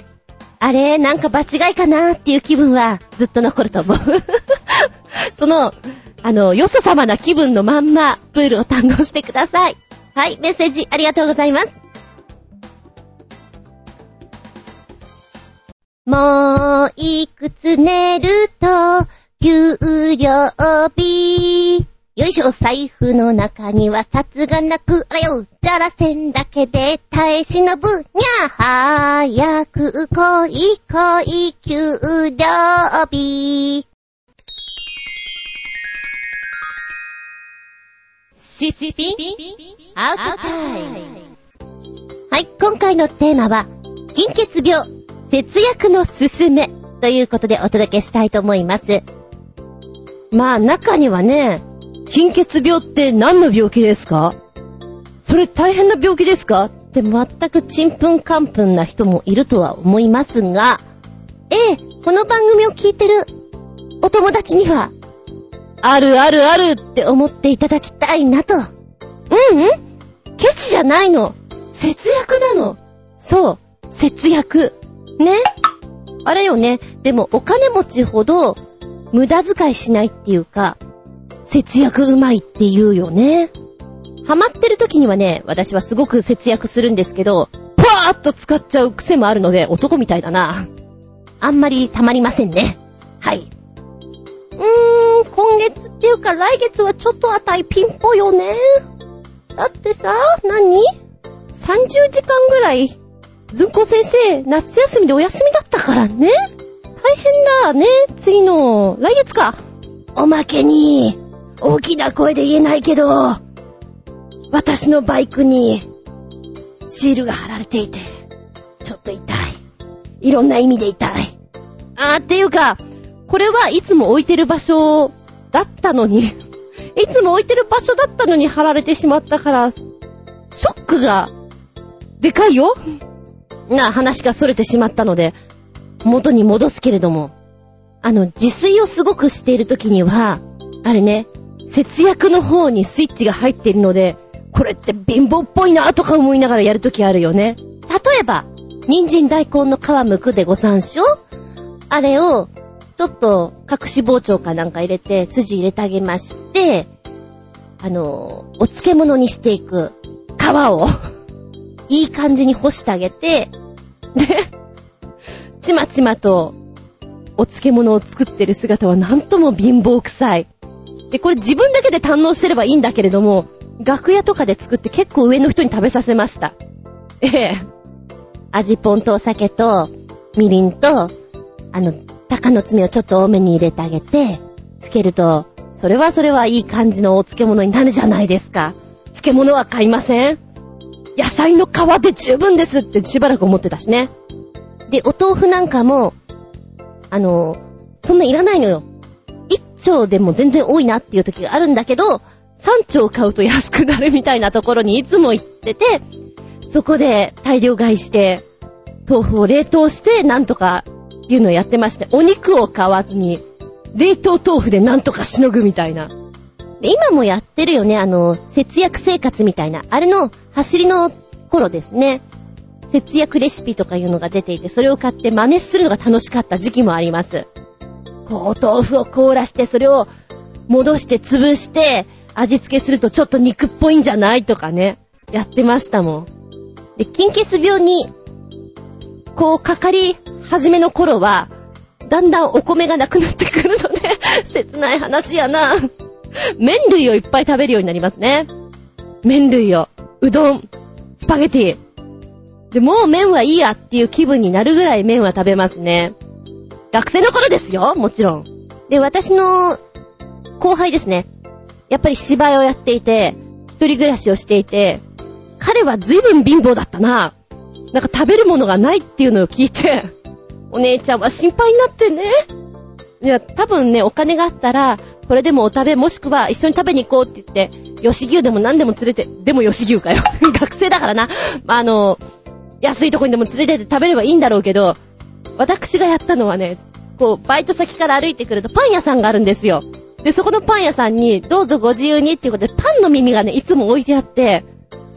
あれ、なんか場違いかなっていう気分はずっと残ると思う。その、あの、よそ様な気分のまんま、プールを堪能してください。はい、メッセージありがとうございます。もういくつ寝ると、給料日。よいしょ、財布の中には札がなく、あらよ、じゃらせんだけで耐え忍ぶ、にゃー早く来い来い、給料日。シスピンアウトタイムはい、今回のテーマは、貧血病、節約のすすめ、ということでお届けしたいと思います。まあ、中にはね、貧血病って何の病気ですか？それ大変な病気ですか？って全くちんぷんかんぷんな人もいるとは思いますが、ええ、この番組を聞いてるお友達には、あるあるあるって思っていただきたいなと。うんうんケチじゃないの。節約なの。そう、節約。ねあれよね、でもお金持ちほど無駄遣いしないっていうか、節約うまいって言うよね。ハマってる時にはね、私はすごく節約するんですけど、パーーっと使っちゃう癖もあるので、男みたいだな。あんまりたまりませんね。はい。うーん、今月っていうか来月はちょっと値ピンポよね。だってさ、何 ?30 時間ぐらい、ずんこ先生、夏休みでお休みだったからね。大変だね。次の、来月か。おまけに、大きな声で言えないけど、私のバイクに、シールが貼られていて、ちょっと痛い。いろんな意味で痛い。あーっていうか、これはいつも置いてる場所だったのに、いつも置いてる場所だったのに貼られてしまったから、ショックが、でかいよ。な話が逸れてしまったので、元に戻すけれども、あの、自炊をすごくしている時には、あれね、節約の方にスイッチが入っているので、これって貧乏っぽいなとか思いながらやる時あるよね。例えば、人参大根の皮剥くでござんしょ？あれを、ちょっと隠し包丁かなんか入れて、筋入れてあげまして、あの、お漬物にしていく皮を、いい感じに干してあげて、で、ちまちまと、お漬物を作ってる姿はなんとも貧乏臭い。で、これ自分だけで堪能してればいいんだけれども、楽屋とかで作って結構上の人に食べさせました。ええ。味ぽんとお酒と、みりんと、あの、鷹の爪をちょっと多めに入れてあげて、つけると、それはそれはいい感じのお漬物になるじゃないですか。漬物は買いません野菜の皮で十分ですってしばらく思ってたしね。で、お豆腐なんかも、あの、そんないらないのよ。一丁でも全然多いなっていう時があるんだけど、三丁買うと安くなるみたいなところにいつも行ってて、そこで大量買いして、豆腐を冷凍してなんとかいうのをやってまして、お肉を買わずに、冷凍豆腐でなんとかしのぐみたいな。で、今もやってるよね、あの、節約生活みたいな。あれの走りの頃ですね。節約レシピとかいうのが出ていて、それを買って真似するのが楽しかった時期もあります。こう、豆腐を凍らして、それを戻して潰して、味付けするとちょっと肉っぽいんじゃないとかね。やってましたもん。で、金欠病に、こう、かかり始めの頃は、だんだんお米がなくなってくるので、切ない話やな。麺類をいっぱい食べるようになりますね。麺類を。うどん、スパゲティ。で、もう麺はいいやっていう気分になるぐらい麺は食べますね。学生の頃ですよもちろん。で、私の後輩ですね。やっぱり芝居をやっていて、一人暮らしをしていて、彼は随分貧乏だったな。なんか食べるものがないっていうのを聞いて、お姉ちゃんは心配になってね。いや、多分ね、お金があったら、これでもお食べもしくは一緒に食べに行こうって言って、吉牛でも何でも連れて、でも吉牛かよ。学生だからな。あの、安いとこにでも連れてって食べればいいんだろうけど、私がやったのはね、こう、バイト先から歩いてくるとパン屋さんがあるんですよ。で、そこのパン屋さんに、どうぞご自由にっていうことで、パンの耳がね、いつも置いてあって、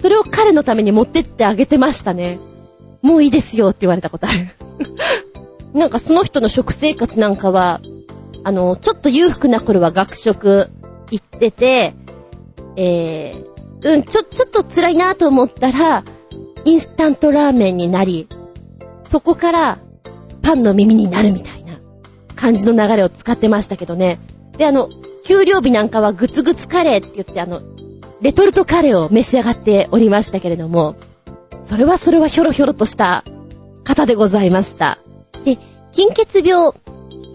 それを彼のために持ってってあげてましたね。もういいですよって言われたことある。なんかその人の食生活なんかは、あの、ちょっと裕福な頃は学食行ってて、えー、うん、ちょ、ちょっと辛いなと思ったら、インスタントラーメンになり、そこからパンの耳になるみたいな感じの流れを使ってましたけどね。で、あの、給料日なんかはグツグツカレーって言ってあの、レトルトカレーを召し上がっておりましたけれども、それはそれはひょろひょろとした方でございました。で、貧血病、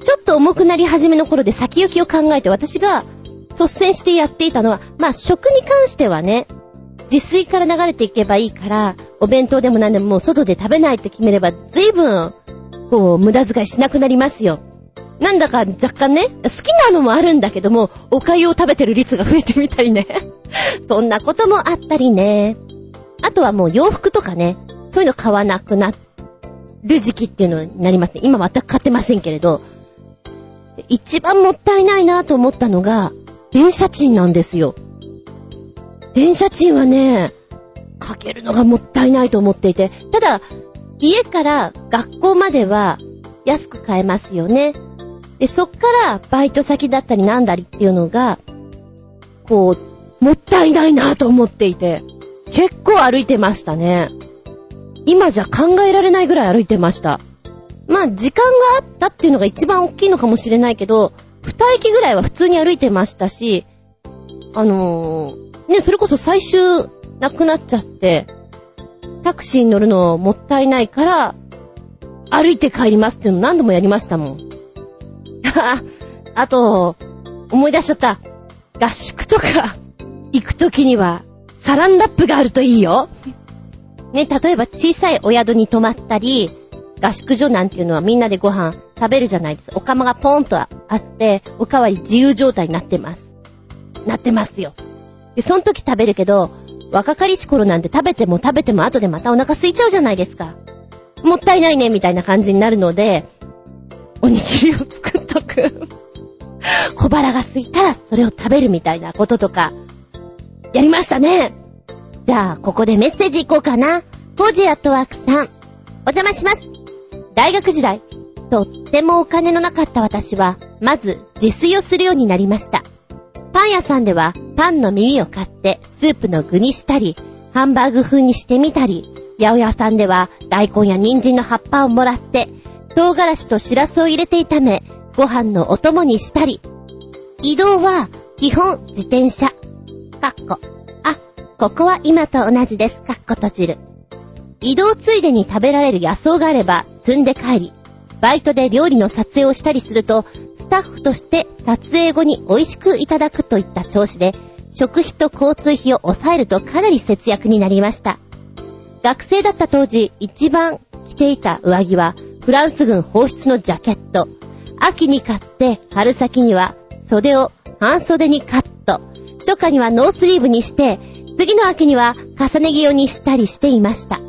ちょっと重くなり始めの頃で先行きを考えて私が率先してやっていたのは、まあ食に関してはね、自炊から流れていけばいいから、お弁当でも何でももう外で食べないって決めれば随分、こう、無駄遣いしなくなりますよ。なんだか若干ね、好きなのもあるんだけども、お粥を食べてる率が増えてみたりね。そんなこともあったりね。あとはもう洋服とかね、そういうの買わなくなっる時期っていうのになりますね。今全く買ってませんけれど。一番もったいないなと思ったのが、電車賃なんですよ。電車賃はね、かけるのがもったいないと思っていて、ただ、家から学校までは安く買えますよね。で、そっからバイト先だったりなんだりっていうのが、こう、もったいないなと思っていて、結構歩いてましたね。今じゃ考えられないぐらい歩いてました。まあ、時間があったっていうのが一番大きいのかもしれないけど、二駅ぐらいは普通に歩いてましたし、あのー、ね、それこそ最終なくなっちゃって、タクシーに乗るのもったいないから、歩いて帰りますっていうの何度もやりましたもん。あと、思い出しちゃった。合宿とか行くときには、サランラップがあるといいよ。ね、例えば小さいお宿に泊まったり、合宿所なんていうのはみんなでご飯食べるじゃないですか。お釜がポンとあって、おかわり自由状態になってます。なってますよ。で、その時食べるけど、若かりし頃なんて食べても食べても後でまたお腹空いちゃうじゃないですか。もったいないね、みたいな感じになるので、おにぎりを作っとく。小腹が空いたらそれを食べるみたいなこととか、やりましたね。じゃあ、ここでメッセージいこうかな。コージアットワークさん。お邪魔します。大学時代、とってもお金のなかった私は、まず自炊をするようになりました。パン屋さんでは、パンの耳を買って、スープの具にしたり、ハンバーグ風にしてみたり、八百屋さんでは、大根や人参の葉っぱをもらって、唐辛子とシラスを入れて炒め、ご飯のお供にしたり、移動は、基本自転車。かっこ。ここは今と同じです。かっこ閉じる。移動ついでに食べられる野草があれば積んで帰り、バイトで料理の撮影をしたりすると、スタッフとして撮影後に美味しくいただくといった調子で、食費と交通費を抑えるとかなり節約になりました。学生だった当時、一番着ていた上着は、フランス軍放出のジャケット。秋に買って、春先には袖を半袖にカット。初夏にはノースリーブにして、次の秋には重ね着用にしたりしていました。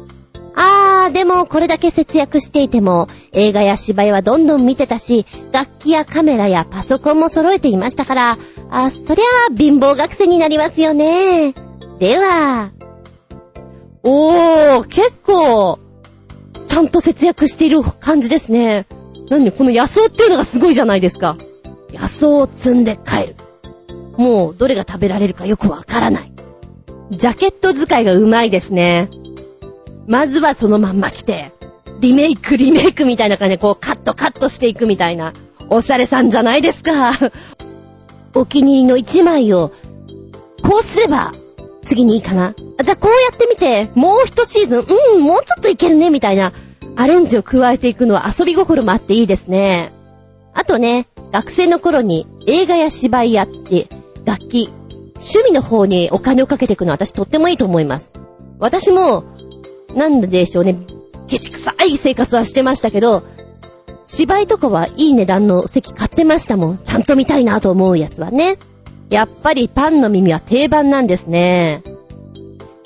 あー、でもこれだけ節約していても、映画や芝居はどんどん見てたし、楽器やカメラやパソコンも揃えていましたから、あ、そりゃあ貧乏学生になりますよね。では、おー、結構、ちゃんと節約している感じですね。なんで、この野草っていうのがすごいじゃないですか。野草を積んで帰る。もう、どれが食べられるかよくわからない。ジャケット使いがうまいですね。まずはそのまんま着て、リメイク、リメイクみたいな感じでこうカットカットしていくみたいな、おしゃれさんじゃないですか。お気に入りの一枚を、こうすれば、次にいいかな。じゃあこうやってみて、もう一シーズン、うん、もうちょっといけるね、みたいな。アレンジを加えていくのは遊び心もあっていいですね。あとね、学生の頃に映画や芝居やって、楽器、趣味の方にお金をかけていくのは私とってもいいと思います。私も、なんでしょうね、ケチくさい生活はしてましたけど、芝居とかはいい値段の席買ってましたもん。ちゃんと見たいなと思うやつはね。やっぱりパンの耳は定番なんですね。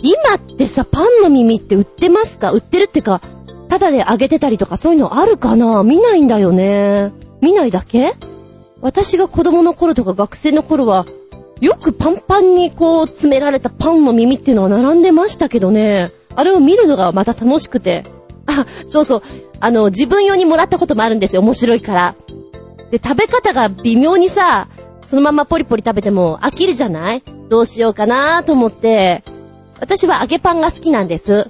今ってさ、パンの耳って売ってますか？売ってるってか、ただであげてたりとかそういうのあるかな？見ないんだよね。見ないだけ？私が子供の頃とか学生の頃は、よくパンパンにこう詰められたパンの耳っていうのは並んでましたけどね。あれを見るのがまた楽しくて。あ、そうそう。あの、自分用にもらったこともあるんですよ。面白いから。で、食べ方が微妙にさ、そのままポリポリ食べても飽きるじゃない？どうしようかなと思って、私は揚げパンが好きなんです。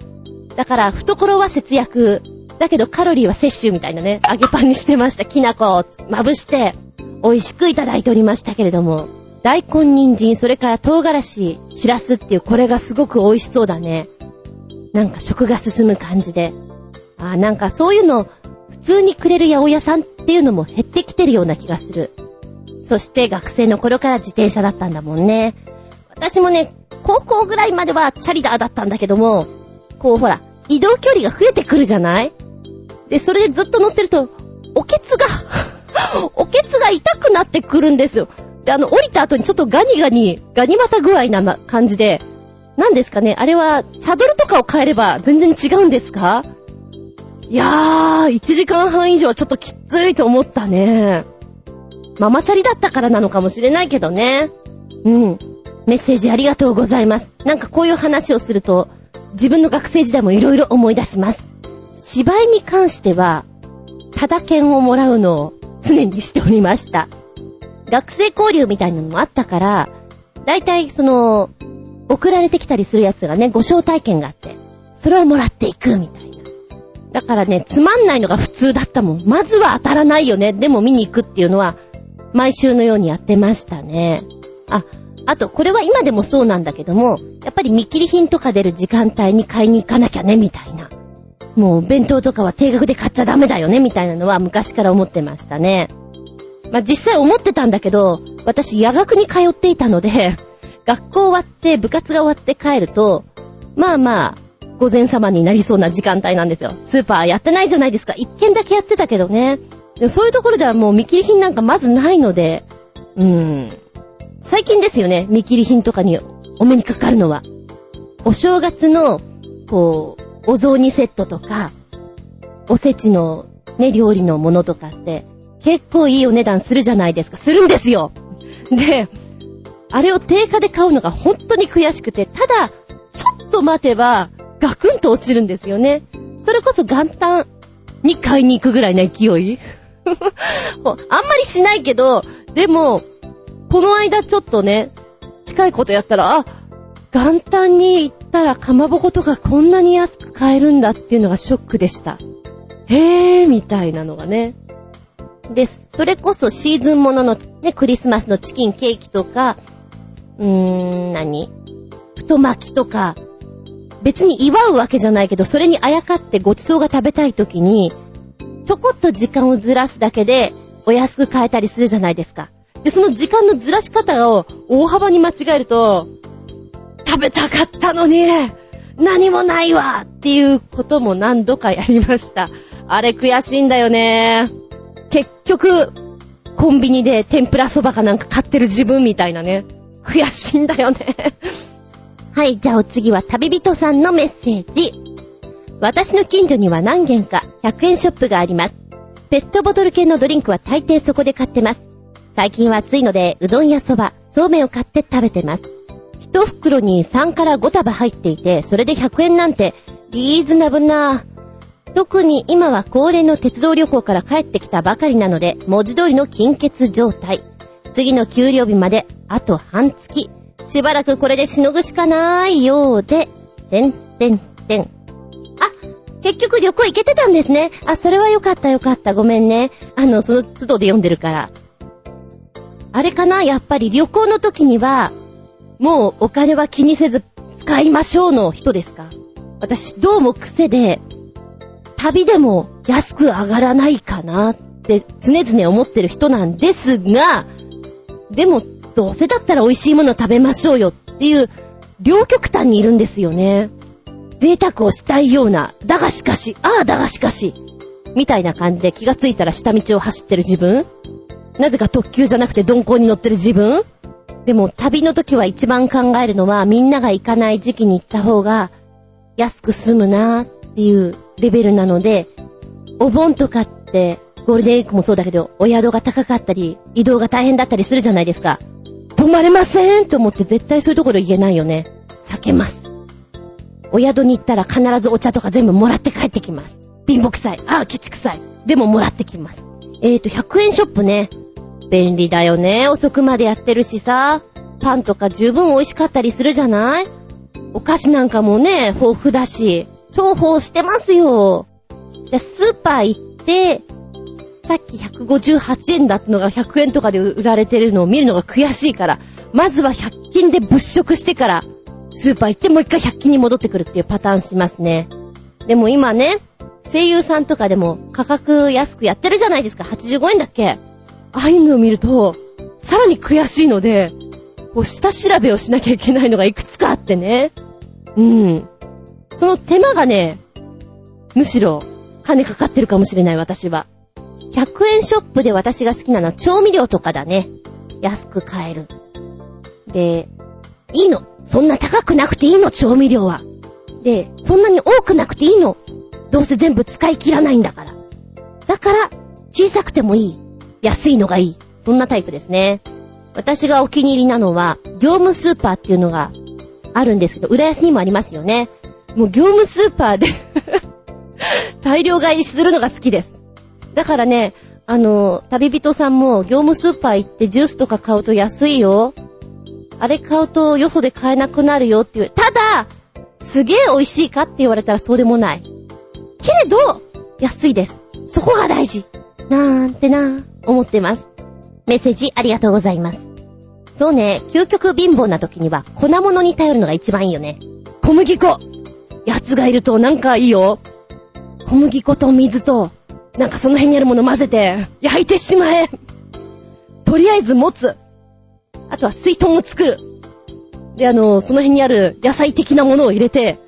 だから、懐は節約。だけどカロリーは摂取みたいなね、揚げパンにしてました。きな粉をまぶして、美味しくいただいておりましたけれども。大根、人参、それから唐辛子、しらすっていう、これがすごく美味しそうだね。なんか食が進む感じで。あーなんかそういうの、普通にくれる八百屋さんっていうのも減ってきてるような気がする。そして学生の頃から自転車だったんだもんね。私もね、高校ぐらいまではチャリダーだったんだけども、こうほら、移動距離が増えてくるじゃない？で、それでずっと乗ってると、おけつが、おけつが痛くなってくるんですよ。で、あの、降りた後にちょっとガニガニ、ガニ股具合な感じで、何ですかねあれは、サドルとかを変えれば全然違うんですか？いやー、1時間半以上ちょっときついと思ったね。ママチャリだったからなのかもしれないけどね。うん。メッセージありがとうございます。なんかこういう話をすると、自分の学生時代もいろいろ思い出します。芝居に関しては、ただ券をもらうのを常にしておりました。学生交流みたいなのもあったから、だいたいその、送られてきたりするやつがね、ご招待券があって、それをもらっていくみたいな。だからね、つまんないのが普通だったもん。まずは当たらないよね。でも見に行くっていうのは、毎週のようにやってましたね。あ、あと、これは今でもそうなんだけども、やっぱり見切り品とか出る時間帯に買いに行かなきゃね、みたいな。もう、弁当とかは定額で買っちゃダメだよね、みたいなのは昔から思ってましたね。まあ、実際思ってたんだけど、私、夜学に通っていたので、学校終わって、部活が終わって帰ると、まあまあ、午前様になりそうな時間帯なんですよ。スーパーやってないじゃないですか。一軒だけやってたけどね。でもそういうところではもう見切り品なんかまずないので、うーん。最近ですよね、見切り品とかにお目にかかるのは。お正月の、こう、お雑煮セットとか、おせちのね、料理のものとかって、結構いいお値段するじゃないですか。するんですよ。で、あれを定価で買うのが本当に悔しくて、ただ、ちょっと待てば、ガクンと落ちるんですよね。それこそ元旦に買いに行くぐらいの勢い あんまりしないけど、でも、この間ちょっとね、近いことやったら、あ、元旦に行ったらかまぼことかこんなに安く買えるんだっていうのがショックでした。へー、みたいなのがね。で、それこそシーズンもののね、クリスマスのチキンケーキとか、うーん、何？太巻きとか、別に祝うわけじゃないけど、それにあやかってごちそうが食べたい時に、ちょこっと時間をずらすだけで、お安く買えたりするじゃないですか。で、その時間のずらし方を大幅に間違えると、食べたかったのに、何もないわっていうことも何度かやりました。あれ悔しいんだよね。結局、コンビニで天ぷらそばかなんか買ってる自分みたいなね。悔しいんだよね。はい、じゃあお次は旅人さんのメッセージ。私の近所には何軒か100円ショップがあります。ペットボトル系のドリンクは大抵そこで買ってます。最近は暑いので、うどんやそば、そうめんを買って食べてます。一袋に3から5束入っていて、それで100円なんて、リーズナブルな特に今は恒例の鉄道旅行から帰ってきたばかりなので、文字通りの金欠状態。次の給料日まで、あと半月。しばらくこれでしのぐしかないようで、てんてんてん。あ、結局旅行行けてたんですね。あ、それはよかったよかった。ごめんね。あの、その都度で読んでるから。あれかな？やっぱり旅行の時には、もうお金は気にせず使いましょうの人ですか？私、どうも癖で、旅でも安く上がらないかなって常々思ってる人なんですが、でもどうせだったら美味しいもの食べましょうよっていう両極端にいるんですよね。贅沢をしたいような、だがしかし、ああだがしかし、みたいな感じで気がついたら下道を走ってる自分。なぜか特急じゃなくて鈍行に乗ってる自分。でも旅の時は一番考えるのはみんなが行かない時期に行った方が安く済むな。っっていうレベルなので、お盆とかってゴールデンウィークもそうだけど、お宿が高かったり、移動が大変だったりするじゃないですか。泊まれませんと思って絶対そういうところ言えないよね。避けます。お宿に行ったら必ずお茶とか全部もらって帰ってきます。貧乏臭い。ああ、ケチ臭い。でももらってきます。えーと、100円ショップね。便利だよね。遅くまでやってるしさ。パンとか十分美味しかったりするじゃないお菓子なんかもね、豊富だし。重宝してますよ。で、スーパー行って、さっき158円だったのが100円とかで売られてるのを見るのが悔しいから、まずは100均で物色してから、スーパー行ってもう一回100均に戻ってくるっていうパターンしますね。でも今ね、声優さんとかでも価格安くやってるじゃないですか。85円だっけああいうのを見ると、さらに悔しいので、こう下調べをしなきゃいけないのがいくつかあってね。うん。その手間がね、むしろ金かかってるかもしれない私は。100円ショップで私が好きなのは調味料とかだね。安く買える。で、いいの。そんな高くなくていいの、調味料は。で、そんなに多くなくていいの。どうせ全部使い切らないんだから。だから、小さくてもいい。安いのがいい。そんなタイプですね。私がお気に入りなのは、業務スーパーっていうのがあるんですけど、浦安にもありますよね。もう業務スーパーで 大量買いするのが好きです。だからね、あの、旅人さんも業務スーパー行ってジュースとか買うと安いよ。あれ買うとよそで買えなくなるよっていう。ただ、すげえ美味しいかって言われたらそうでもない。けれど、安いです。そこが大事。なんてな、思ってます。メッセージありがとうございます。そうね、究極貧乏な時には粉物に頼るのが一番いいよね。小麦粉。やつがいるとなんかいいよ。小麦粉と水と、なんかその辺にあるもの混ぜて、焼いてしまえ。とりあえず持つ。あとは水豚を作る。で、あの、その辺にある野菜的なものを入れて、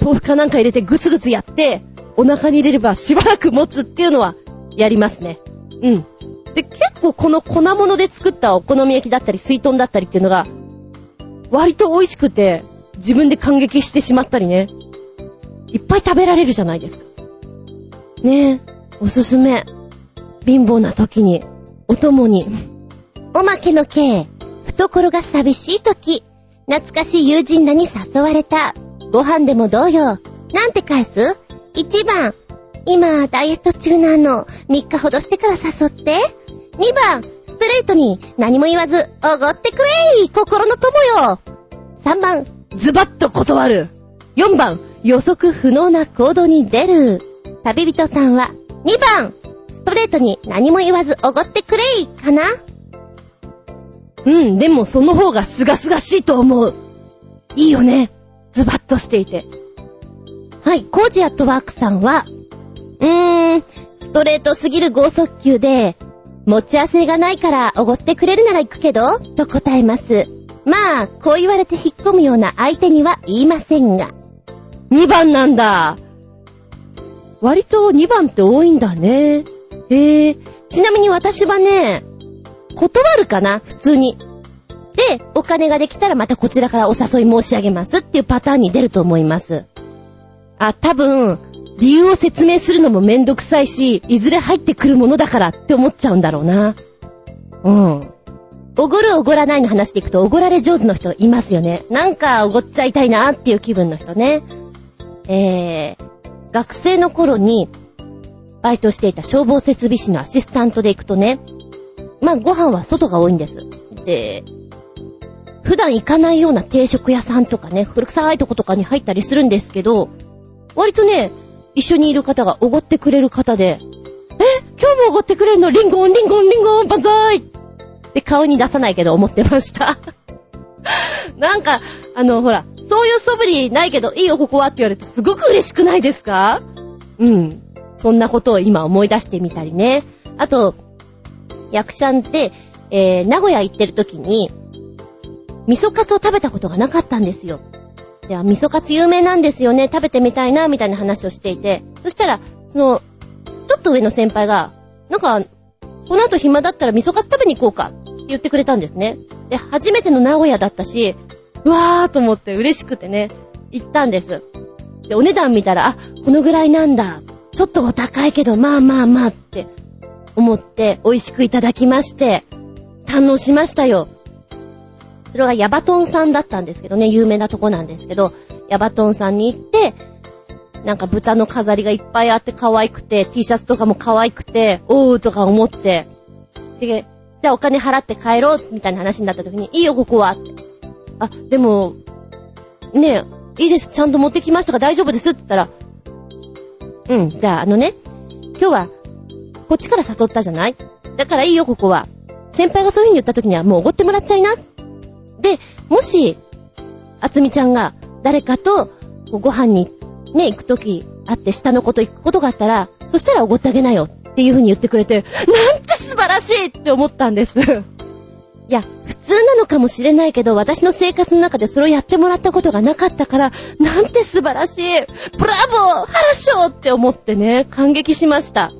豆腐かなんか入れてグツグツやって、お腹に入れればしばらく持つっていうのは、やりますね。うん。で、結構この粉物で作ったお好み焼きだったり、水豚だったりっていうのが、割と美味しくて、自分で感激してしまったりね。いっぱい食べられるじゃないですか。ねえ、おすすめ。貧乏な時に、お供に。おまけの刑、懐が寂しい時、懐かしい友人らに誘われた。ご飯でもどうよ。なんて返す ?1 番、今、ダイエット中なの。3日ほどしてから誘って。2番、ストレートに何も言わず、おごってくれい心の友よ。3番、ズバッと断る。4番、予測不能な行動に出る。旅人さんは2番、ストレートに何も言わずおごってくれいかな？うん、でもその方が清々しいと思う。いいよね。ズバッとしていて。はい、コージアットワークさんは、うーん、ストレートすぎる剛速球で、持ち合わせがないからおごってくれるなら行くけど、と答えます。まあ、こう言われて引っ込むような相手には言いませんが。2番なんだ。割と2番って多いんだね。へえ。ちなみに私はね、断るかな普通に。で、お金ができたらまたこちらからお誘い申し上げますっていうパターンに出ると思います。あ、多分、理由を説明するのもめんどくさいし、いずれ入ってくるものだからって思っちゃうんだろうな。うん。おごるおごらないの話でいくと、おごられ上手の人いますよね。なんかおごっちゃいたいなっていう気分の人ね。えー、学生の頃に、バイトしていた消防設備士のアシスタントで行くとね、まあご飯は外が多いんです。で、普段行かないような定食屋さんとかね、古臭いとことかに入ったりするんですけど、割とね、一緒にいる方がおごってくれる方で、え今日もおごってくれるの？リンゴン、リンゴン、リンゴン、万歳って顔に出さないけど思ってました。なんか、あの、ほら、そういう素振りないけど、いいよ、ここはって言われてすごく嬉しくないですか？うん。そんなことを今思い出してみたりね。あと、役者って、えー、名古屋行ってる時に、味噌カツを食べたことがなかったんですよ。いや、味噌カツ有名なんですよね。食べてみたいな、みたいな話をしていて。そしたら、その、ちょっと上の先輩が、なんか、この後暇だったら味噌カツ食べに行こうかって言ってくれたんですね。で、初めての名古屋だったし、わーと思って嬉しくてね、行ったんです。で、お値段見たら、あ、このぐらいなんだ。ちょっとお高いけど、まあまあまあって思って美味しくいただきまして、堪能しましたよ。それがヤバトンさんだったんですけどね、有名なとこなんですけど、ヤバトンさんに行って、なんか豚の飾りがいっぱいあって可愛くて、T シャツとかも可愛くて、おーとか思って、で、じゃあお金払って帰ろう、みたいな話になった時に、いいよ、ここは。ってあ、でも、ねえ、いいです、ちゃんと持ってきましたか？大丈夫ですって言ったら、うん、じゃああのね、今日は、こっちから誘ったじゃない？だからいいよ、ここは。先輩がそういう風に言った時にはもうおごってもらっちゃいな。で、もし、あつみちゃんが誰かとご飯にね、行く時あって下の子と行くことがあったら、そしたらおごってあげなよっていう風に言ってくれて、なんて素晴らしいって思ったんです。いや、普通なのかもしれないけど、私の生活の中でそれをやってもらったことがなかったから、なんて素晴らしいブラボーハラショーって思ってね、感激しました。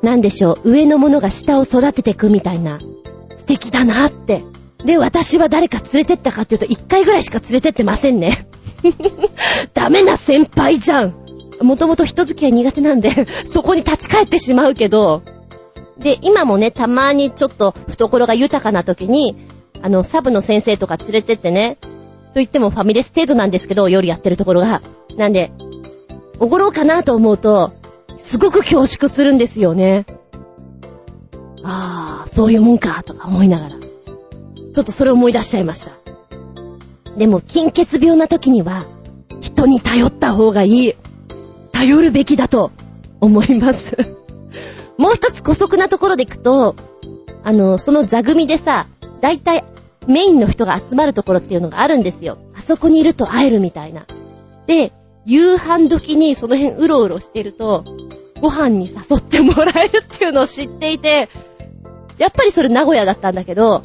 なんでしょう、上の者が下を育てていくみたいな、素敵だなって。で、私は誰か連れてったかっていうと、一回ぐらいしか連れてってませんね。ダメな先輩じゃん。もともと人付き合い苦手なんで、そこに立ち返ってしまうけど、で、今もね、たまにちょっと懐が豊かな時に、あの、サブの先生とか連れてってね、と言ってもファミレス程度なんですけど、夜やってるところが。なんで、おごろうかなと思うと、すごく恐縮するんですよね。ああ、そういうもんか、とか思いながら。ちょっとそれを思い出しちゃいました。でも、金欠病な時には、人に頼った方がいい。頼るべきだと思います。もう一つ古速なところでいくと、あの、その座組でさ、だいたいメインの人が集まるところっていうのがあるんですよ。あそこにいると会えるみたいな。で、夕飯時にその辺うろうろしてると、ご飯に誘ってもらえるっていうのを知っていて、やっぱりそれ名古屋だったんだけど、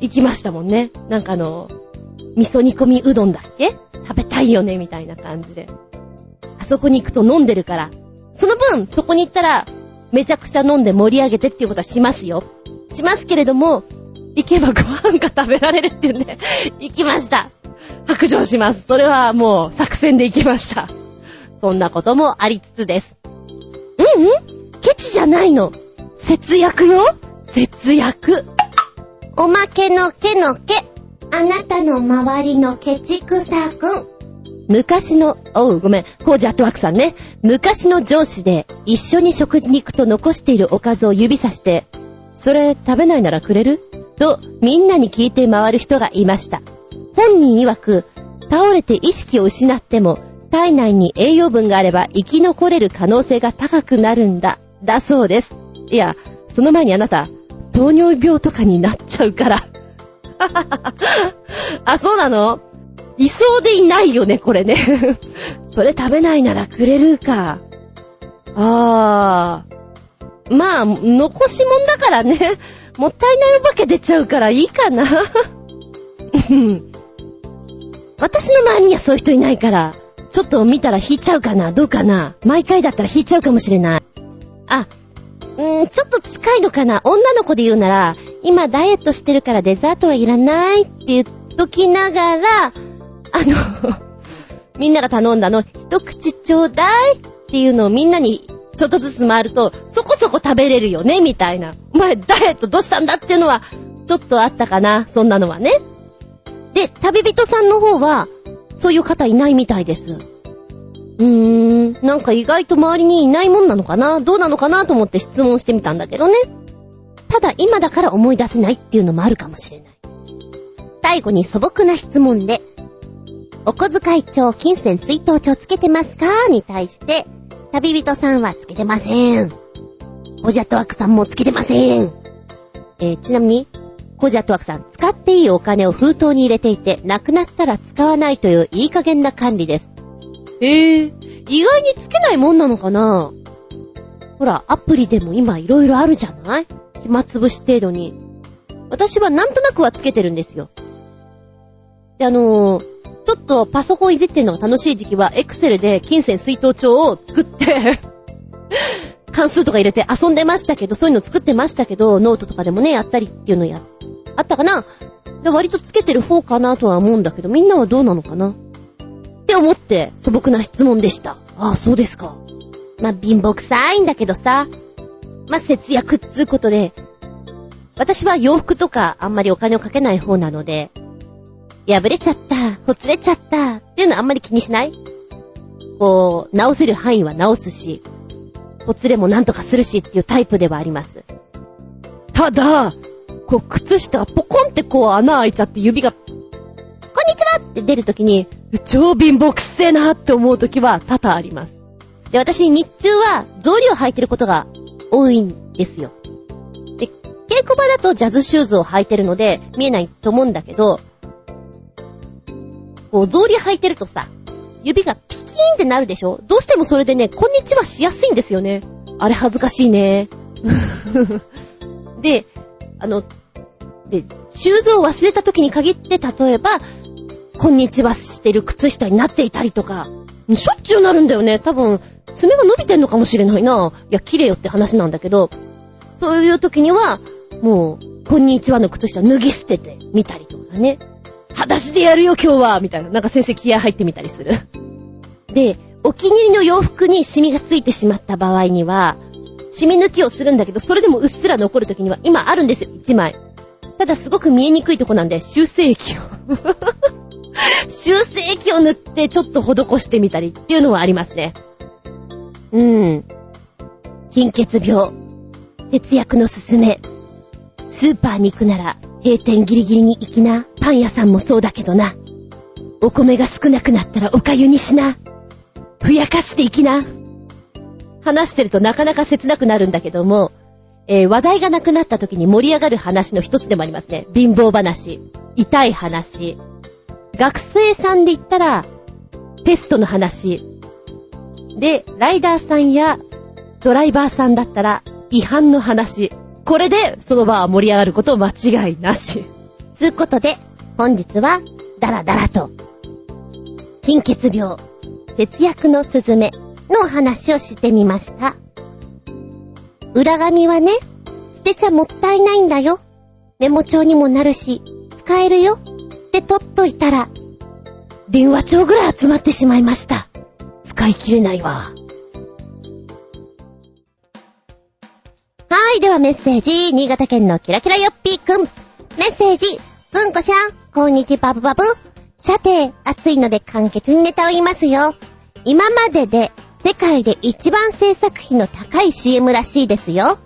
行きましたもんね。なんかあの、味噌煮込みうどんだっけ？食べたいよねみたいな感じで。あそこに行くと飲んでるから。その分、そこに行ったら、めちゃくちゃ飲んで盛り上げてっていうことはしますよ。しますけれども、行けばご飯が食べられるっていうんで、行きました。白状します。それはもう作戦で行きました。そんなこともありつつです。うんうんケチじゃないの。節約よ節約。おまけのけのけ。あなたの周りのケチくさくん。昔の、おう、ごめん、コージアットワークさんね。昔の上司で一緒に食事に行くと残しているおかずを指さして、それ食べないならくれる？とみんなに聞いて回る人がいました。本人曰く、倒れて意識を失っても体内に栄養分があれば生き残れる可能性が高くなるんだ、だそうです。いや、その前にあなた、糖尿病とかになっちゃうから。あ、そうなの？いそうでいないよね、これね。それ食べないならくれるか。あー。まあ、残し物だからね。もったいないお化け出ちゃうからいいかな。私の周りにはそういう人いないから、ちょっと見たら引いちゃうかなどうかな毎回だったら引いちゃうかもしれない。あ、うーん、ちょっと近いのかな女の子で言うなら、今ダイエットしてるからデザートはいらないって言っときながら、あの、みんなが頼んだの、一口ちょうだいっていうのをみんなにちょっとずつ回ると、そこそこ食べれるよね、みたいな。お前、ダイエットどうしたんだっていうのは、ちょっとあったかな、そんなのはね。で、旅人さんの方は、そういう方いないみたいです。うーん、なんか意外と周りにいないもんなのかなどうなのかなと思って質問してみたんだけどね。ただ今だから思い出せないっていうのもあるかもしれない。最後に素朴な質問で、お小遣い帳、金銭追悼帳つけてますか？に対して、旅人さんはつけてません。コジャットワクさんもつけてません。えーちなみに、コジャットワクさん、使っていいお金を封筒に入れていて、なくなったら使わないといういい加減な管理です。へえ、意外につけないもんなのかな？ほら、アプリでも今いろいろあるじゃない？暇つぶし程度に。私はなんとなくはつけてるんですよ。で、あのーちょっとパソコンいじってるのが楽しい時期は、エクセルで金銭水筒帳を作って、関数とか入れて遊んでましたけど、そういうの作ってましたけど、ノートとかでもね、やったりっていうのや、あったかな。割とつけてる方かなとは思うんだけど、みんなはどうなのかな。って思って素朴な質問でした。ああ、そうですか。まあ、貧乏くさいんだけどさ、まあ、節約っつうことで、私は洋服とかあんまりお金をかけない方なので、破れちゃった、ほつれちゃったっていうのはあんまり気にしない？こう、直せる範囲は直すし、ほつれもなんとかするしっていうタイプではあります。ただ、こう、靴下がポコンってこう穴開いちゃって指が、こんにちはって出るときに、超貧乏くせえなって思うときは多々あります。で、私日中は草履を履いてることが多いんですよ。で、稽古場だとジャズシューズを履いてるので見えないと思うんだけど、こう草履履いてるとさ、指がピキーンってなるでしょ？どうしてもそれでね、こんにちはしやすいんですよね。あれ恥ずかしいね。で、あの、で、シューズを忘れた時に限って、例えば、こんにちはしてる靴下になっていたりとか、しょっちゅうなるんだよね。多分、爪が伸びてんのかもしれないな。いや、綺麗よって話なんだけど、そういう時には、もう、こんにちはの靴下脱ぎ捨ててみたりとかね。裸足でやるよ今日はみたいな。なんか先生気合入ってみたりする。で、お気に入りの洋服にシミがついてしまった場合には、シミ抜きをするんだけど、それでもうっすら残る時には、今あるんですよ、1枚。ただすごく見えにくいとこなんで、修正液を。修正液を塗ってちょっと施してみたりっていうのはありますね。うん。貧血病。節約のすすめ。スーパーに行くなら閉店ギリギリに行きな。パン屋さんもそうだけどな。お米が少なくなったらお粥にしな。ふやかしていきな。話してるとなかなか切なくなるんだけども、えー話題がなくなった時に盛り上がる話の一つでもありますね。貧乏話。痛い話。学生さんで言ったら、テストの話。で、ライダーさんやドライバーさんだったら、違反の話。これで、その場は盛り上がること間違いなし。つうことで、本日は、ダラダラと、貧血病、節約のすずめのお話をしてみました。裏紙はね、捨てちゃもったいないんだよ。メモ帳にもなるし、使えるよ。って取っといたら、電話帳ぐらい集まってしまいました。使い切れないわ。い、ではメッセージ、新潟県のキラキラよっぴーくん。メッセージ、うんこしゃん、こんにちバブバブ。さて、暑いので簡潔にネタを言いますよ。今までで、世界で一番制作費の高い CM らしいですよ。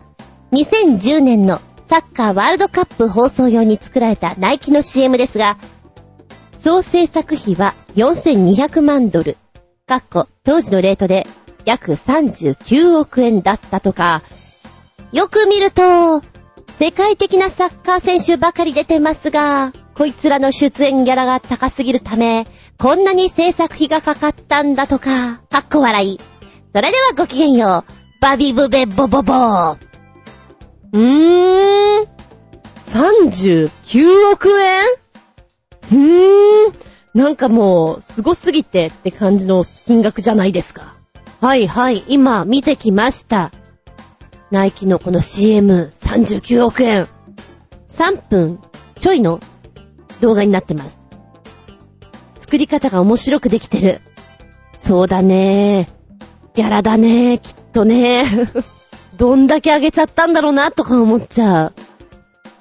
2010年のサッカーワールドカップ放送用に作られたナイキの CM ですが、総制作費は4200万ドル。かっこ、当時のレートで約39億円だったとか、よく見ると、世界的なサッカー選手ばかり出てますが、こいつらの出演ギャラが高すぎるため、こんなに制作費がかかったんだとか、かっこ笑い。それではごきげんよう。バビブベボボボー。うーん。39億円うーん。なんかもう、すごすぎてって感じの金額じゃないですか。はいはい、今見てきました。ナイキのこの CM39 億円。3分ちょいの動画になってます。作り方が面白くできてる。そうだねギャラだねきっとね。どんだけ上げちゃったんだろうなとか思っちゃう。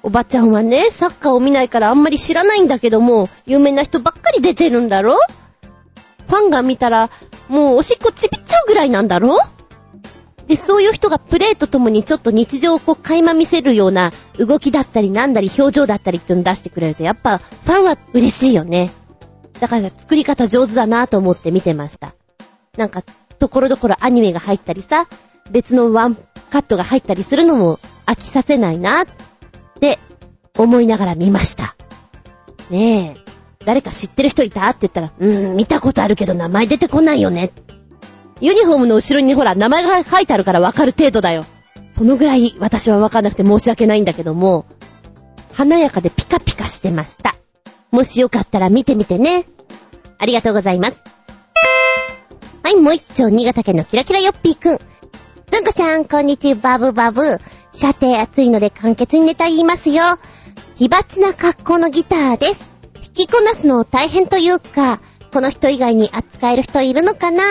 おばちゃんはね、サッカーを見ないからあんまり知らないんだけども、有名な人ばっかり出てるんだろ？ファンが見たら、もうおしっこちびっちゃうぐらいなんだろ？で、そういう人がプレーとともにちょっと日常をこう垣間見せるような動きだったりなんだり表情だったりっていうのを出してくれると、やっぱファンは嬉しいよね。だから作り方上手だなと思って見てました。なんか、ところどころアニメが入ったりさ、別のワンカットが入ったりするのも飽きさせないなって思いながら見ました。ねえ、誰か知ってる人いた？って言ったら、うーん、見たことあるけど名前出てこないよね。ユニフォームの後ろにほら、名前が書いてあるからわかる程度だよ。そのぐらい私はわかんなくて申し訳ないんだけども、華やかでピカピカしてました。もしよかったら見てみてね。ありがとうございます。はい、もう一丁、新潟県のキラキラよっぴーくん。うんこちゃん、こんにちは、バブバブ。さて、暑いので簡潔にネタ言いますよ。奇抜な格好のギターです。弾きこなすの大変というか、この人以外に扱える人いるのかな？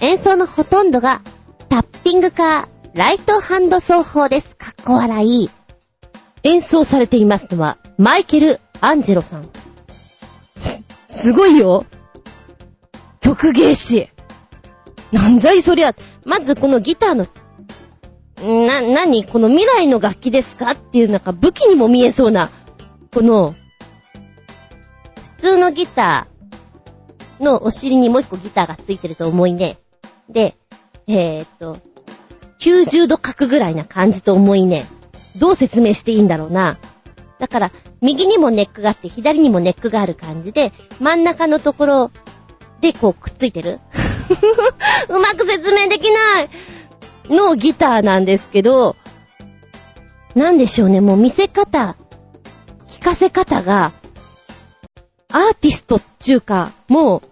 演奏のほとんどが、タッピングか、ライトハンド奏法です。かっこ笑い。演奏されていますのは、マイケル・アンジェロさん。すごいよ。曲芸師。なんじゃいそりゃ。まずこのギターの、な、なにこの未来の楽器ですか？っていうなんか武器にも見えそうな、この、普通のギターのお尻にもう一個ギターがついてると思いね。で、えー、っと、90度角ぐらいな感じと思いね。どう説明していいんだろうな。だから、右にもネックがあって、左にもネックがある感じで、真ん中のところでこうくっついてる うまく説明できないのギターなんですけど、なんでしょうね、もう見せ方、聞かせ方が、アーティストっていうか、もう、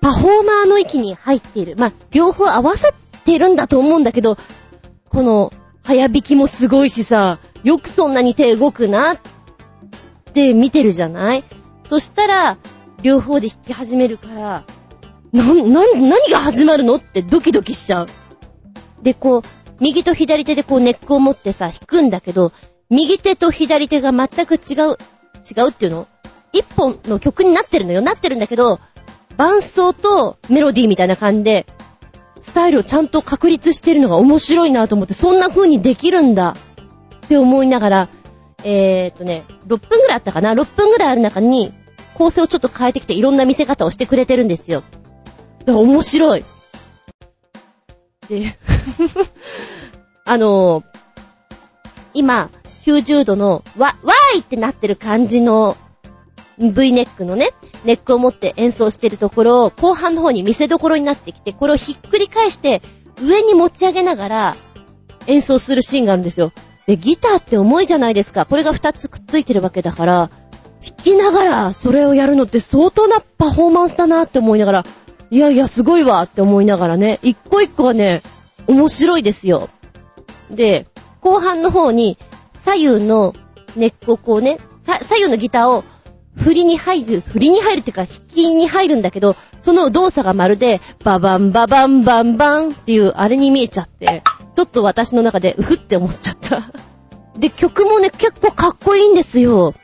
パフォーマーの域に入っている。まあ、両方合わさってるんだと思うんだけど、この、早弾きもすごいしさ、よくそんなに手動くなって見てるじゃない？そしたら、両方で弾き始めるから、な、な、何が始まるのってドキドキしちゃう。で、こう、右と左手でこうネックを持ってさ、弾くんだけど、右手と左手が全く違う、違うっていうの？一本の曲になってるのよ。なってるんだけど、伴奏とメロディーみたいな感じで、スタイルをちゃんと確立してるのが面白いなと思って、そんな風にできるんだって思いながら、えーっとね、6分ぐらいあったかな ?6 分ぐらいある中に、構成をちょっと変えてきていろんな見せ方をしてくれてるんですよ。だから面白い。私。あの、今、90度の、わ、わーいってなってる感じの V ネックのね、ネックを持って演奏してるところを、後半の方に見せ所になってきて、これをひっくり返して、上に持ち上げながら演奏するシーンがあるんですよ。で、ギターって重いじゃないですか。これが2つくっついてるわけだから、弾きながらそれをやるのって相当なパフォーマンスだなって思いながら、いやいやすごいわって思いながらね、一個一個がね、面白いですよ。で、後半の方に左右のネックをこうね、左右のギターを振りに入る、振りに入るっていうか弾きに入るんだけど、その動作がまるで、ババンババンバンバンっていうあれに見えちゃって、ちょっと私の中でうふって思っちゃった。で、曲もね、結構かっこいいんですよ。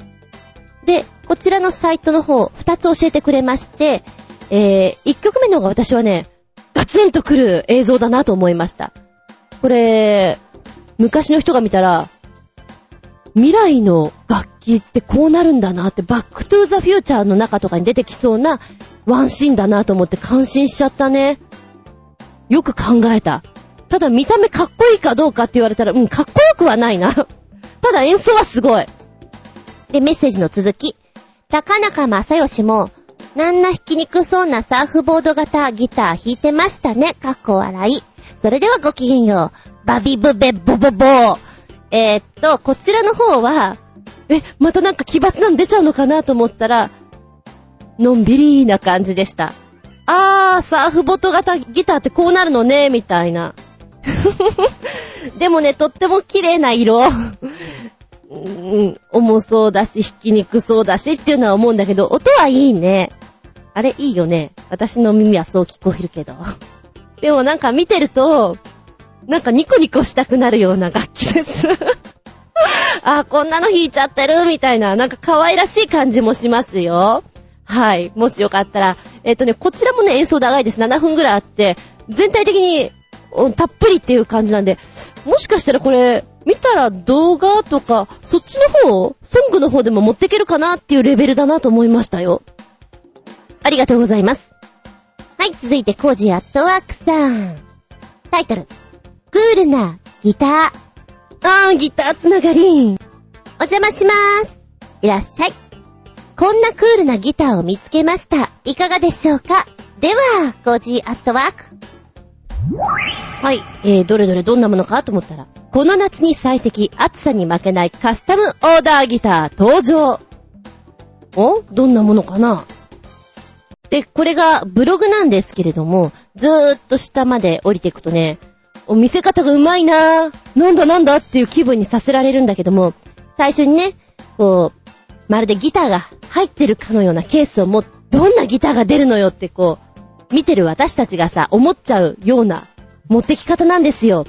で、こちらのサイトの方、二つ教えてくれまして、えー、一曲目の方が私はね、ガツンとくる映像だなと思いました。これ、昔の人が見たら、未来の楽器ってこうなるんだなって、バックトゥーザフューチャーの中とかに出てきそうなワンシーンだなと思って感心しちゃったね。よく考えた。ただ見た目かっこいいかどうかって言われたら、うん、かっこよくはないな。ただ演奏はすごい。で、メッセージの続き。高中正義も、なんな弾きにくそうなサーフボード型ギター弾いてましたね。かっこ笑い。それではごきげんよう。バビブベボボボー。えー、っと、こちらの方は、え、またなんか奇抜なの出ちゃうのかなと思ったら、のんびりな感じでした。あー、サーフボト型ギターってこうなるのね、みたいな。でもね、とっても綺麗な色。うん、重そうだし、弾きにくそうだしっていうのは思うんだけど、音はいいね。あれ、いいよね。私の耳はそう聞こえるけど。でもなんか見てると、なんかニコニコしたくなるような楽器です あ、こんなの弾いちゃってるみたいな、なんか可愛らしい感じもしますよ。はい。もしよかったら。えっ、とね、こちらもね、演奏長いです。7分ぐらいあって、全体的に、たっぷりっていう感じなんで、もしかしたらこれ、見たら動画とか、そっちの方、ソングの方でも持っていけるかなっていうレベルだなと思いましたよ。ありがとうございます。はい、続いてコージアットワークさん。タイトル、クールなギター。あー、ギターつながり。お邪魔しまーす。いらっしゃい。こんなクールなギターを見つけました。いかがでしょうか？では、コージアットワーク。はい、えー、どれどれどんなものかと思ったら、この夏に最適、暑さに負けないカスタムオーダーギター登場。お？どんなものかな？で、これがブログなんですけれども、ずーっと下まで降りていくとね、お見せ方がうまいなぁ。なんだなんだっていう気分にさせられるんだけども、最初にね、こう、まるでギターが入ってるかのようなケースをも、どんなギターが出るのよってこう、見てる私たちがさ、思っちゃうような持ってき方なんですよ。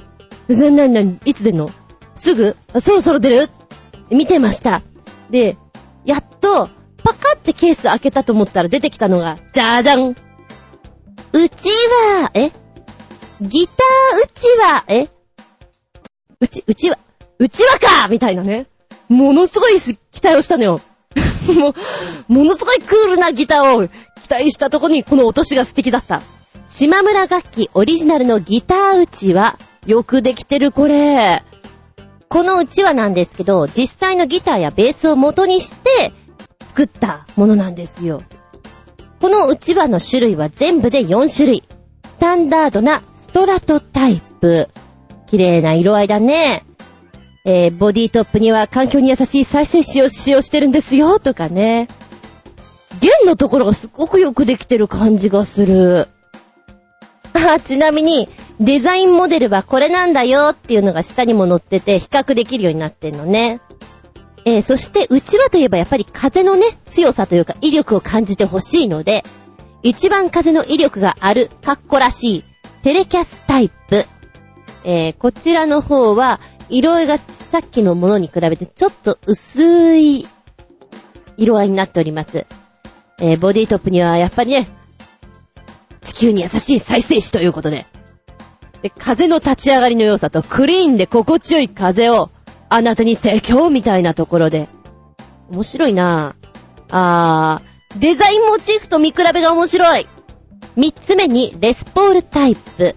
な、な、な、いつ出るの？すぐ？そろそろ出る？見てました。で、やっと、パカってケース開けたと思ったら出てきたのが、じゃーじゃんうちは、え？ギターうちは、え？うち、うちは、うちはかみたいなね。ものすごい期待をしたのよ。もう、ものすごいクールなギターを期待したとこにこの落としが素敵だった。島村楽器オリジナルのギターうちは、よくできてるこれ。このうちわなんですけど、実際のギターやベースを元にして作ったものなんですよ。このうちわの種類は全部で4種類。スタンダードなストラトタイプ。綺麗な色合いだね。えー、ボディトップには環境に優しい再生紙を使用してるんですよ、とかね。弦のところがすっごくよくできてる感じがする。あ、ちなみに、デザインモデルはこれなんだよっていうのが下にも載ってて比較できるようになってんのね。えー、そして、うちわといえばやっぱり風のね、強さというか威力を感じてほしいので、一番風の威力がある、かっこらしい、テレキャスタイプ。えー、こちらの方は、色合いがさっきのものに比べてちょっと薄い色合いになっております。えー、ボディトップにはやっぱりね、地球に優しい再生紙ということで。で、風の立ち上がりの良さとクリーンで心地よい風をあなたに提供みたいなところで。面白いなぁ。あー、デザインモチーフと見比べが面白い。三つ目にレスポールタイプ。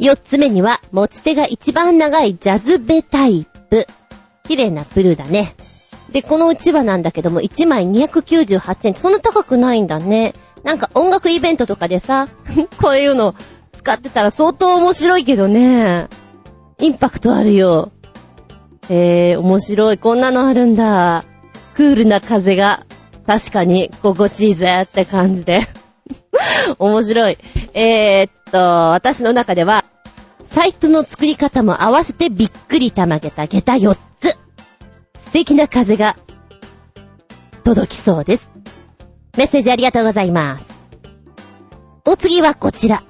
4つ目には、持ち手が一番長いジャズベタイプ。綺麗なブルーだね。で、このうちわなんだけども、1枚298円。そんな高くないんだね。なんか音楽イベントとかでさ、こういうの使ってたら相当面白いけどね。インパクトあるよ。へえ、面白い。こんなのあるんだ。クールな風が、確かに心地いいぜって感じで。面白い。えー、っと、私の中では、サイトの作り方も合わせてびっくりたまげた下駄4つ。素敵な風が届きそうです。メッセージありがとうございます。お次はこちら。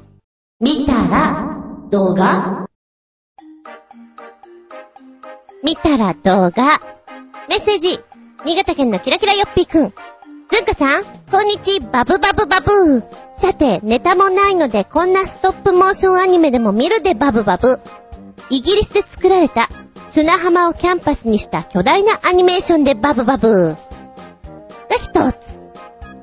見たら動画見たら動画。メッセージ。新潟県のキラキラよっぴーくん。ずんかさん、こんにち、バブバブバブー。さて、ネタもないので、こんなストップモーションアニメでも見るでバブバブ。イギリスで作られた砂浜をキャンパスにした巨大なアニメーションでバブバブー。が一つ。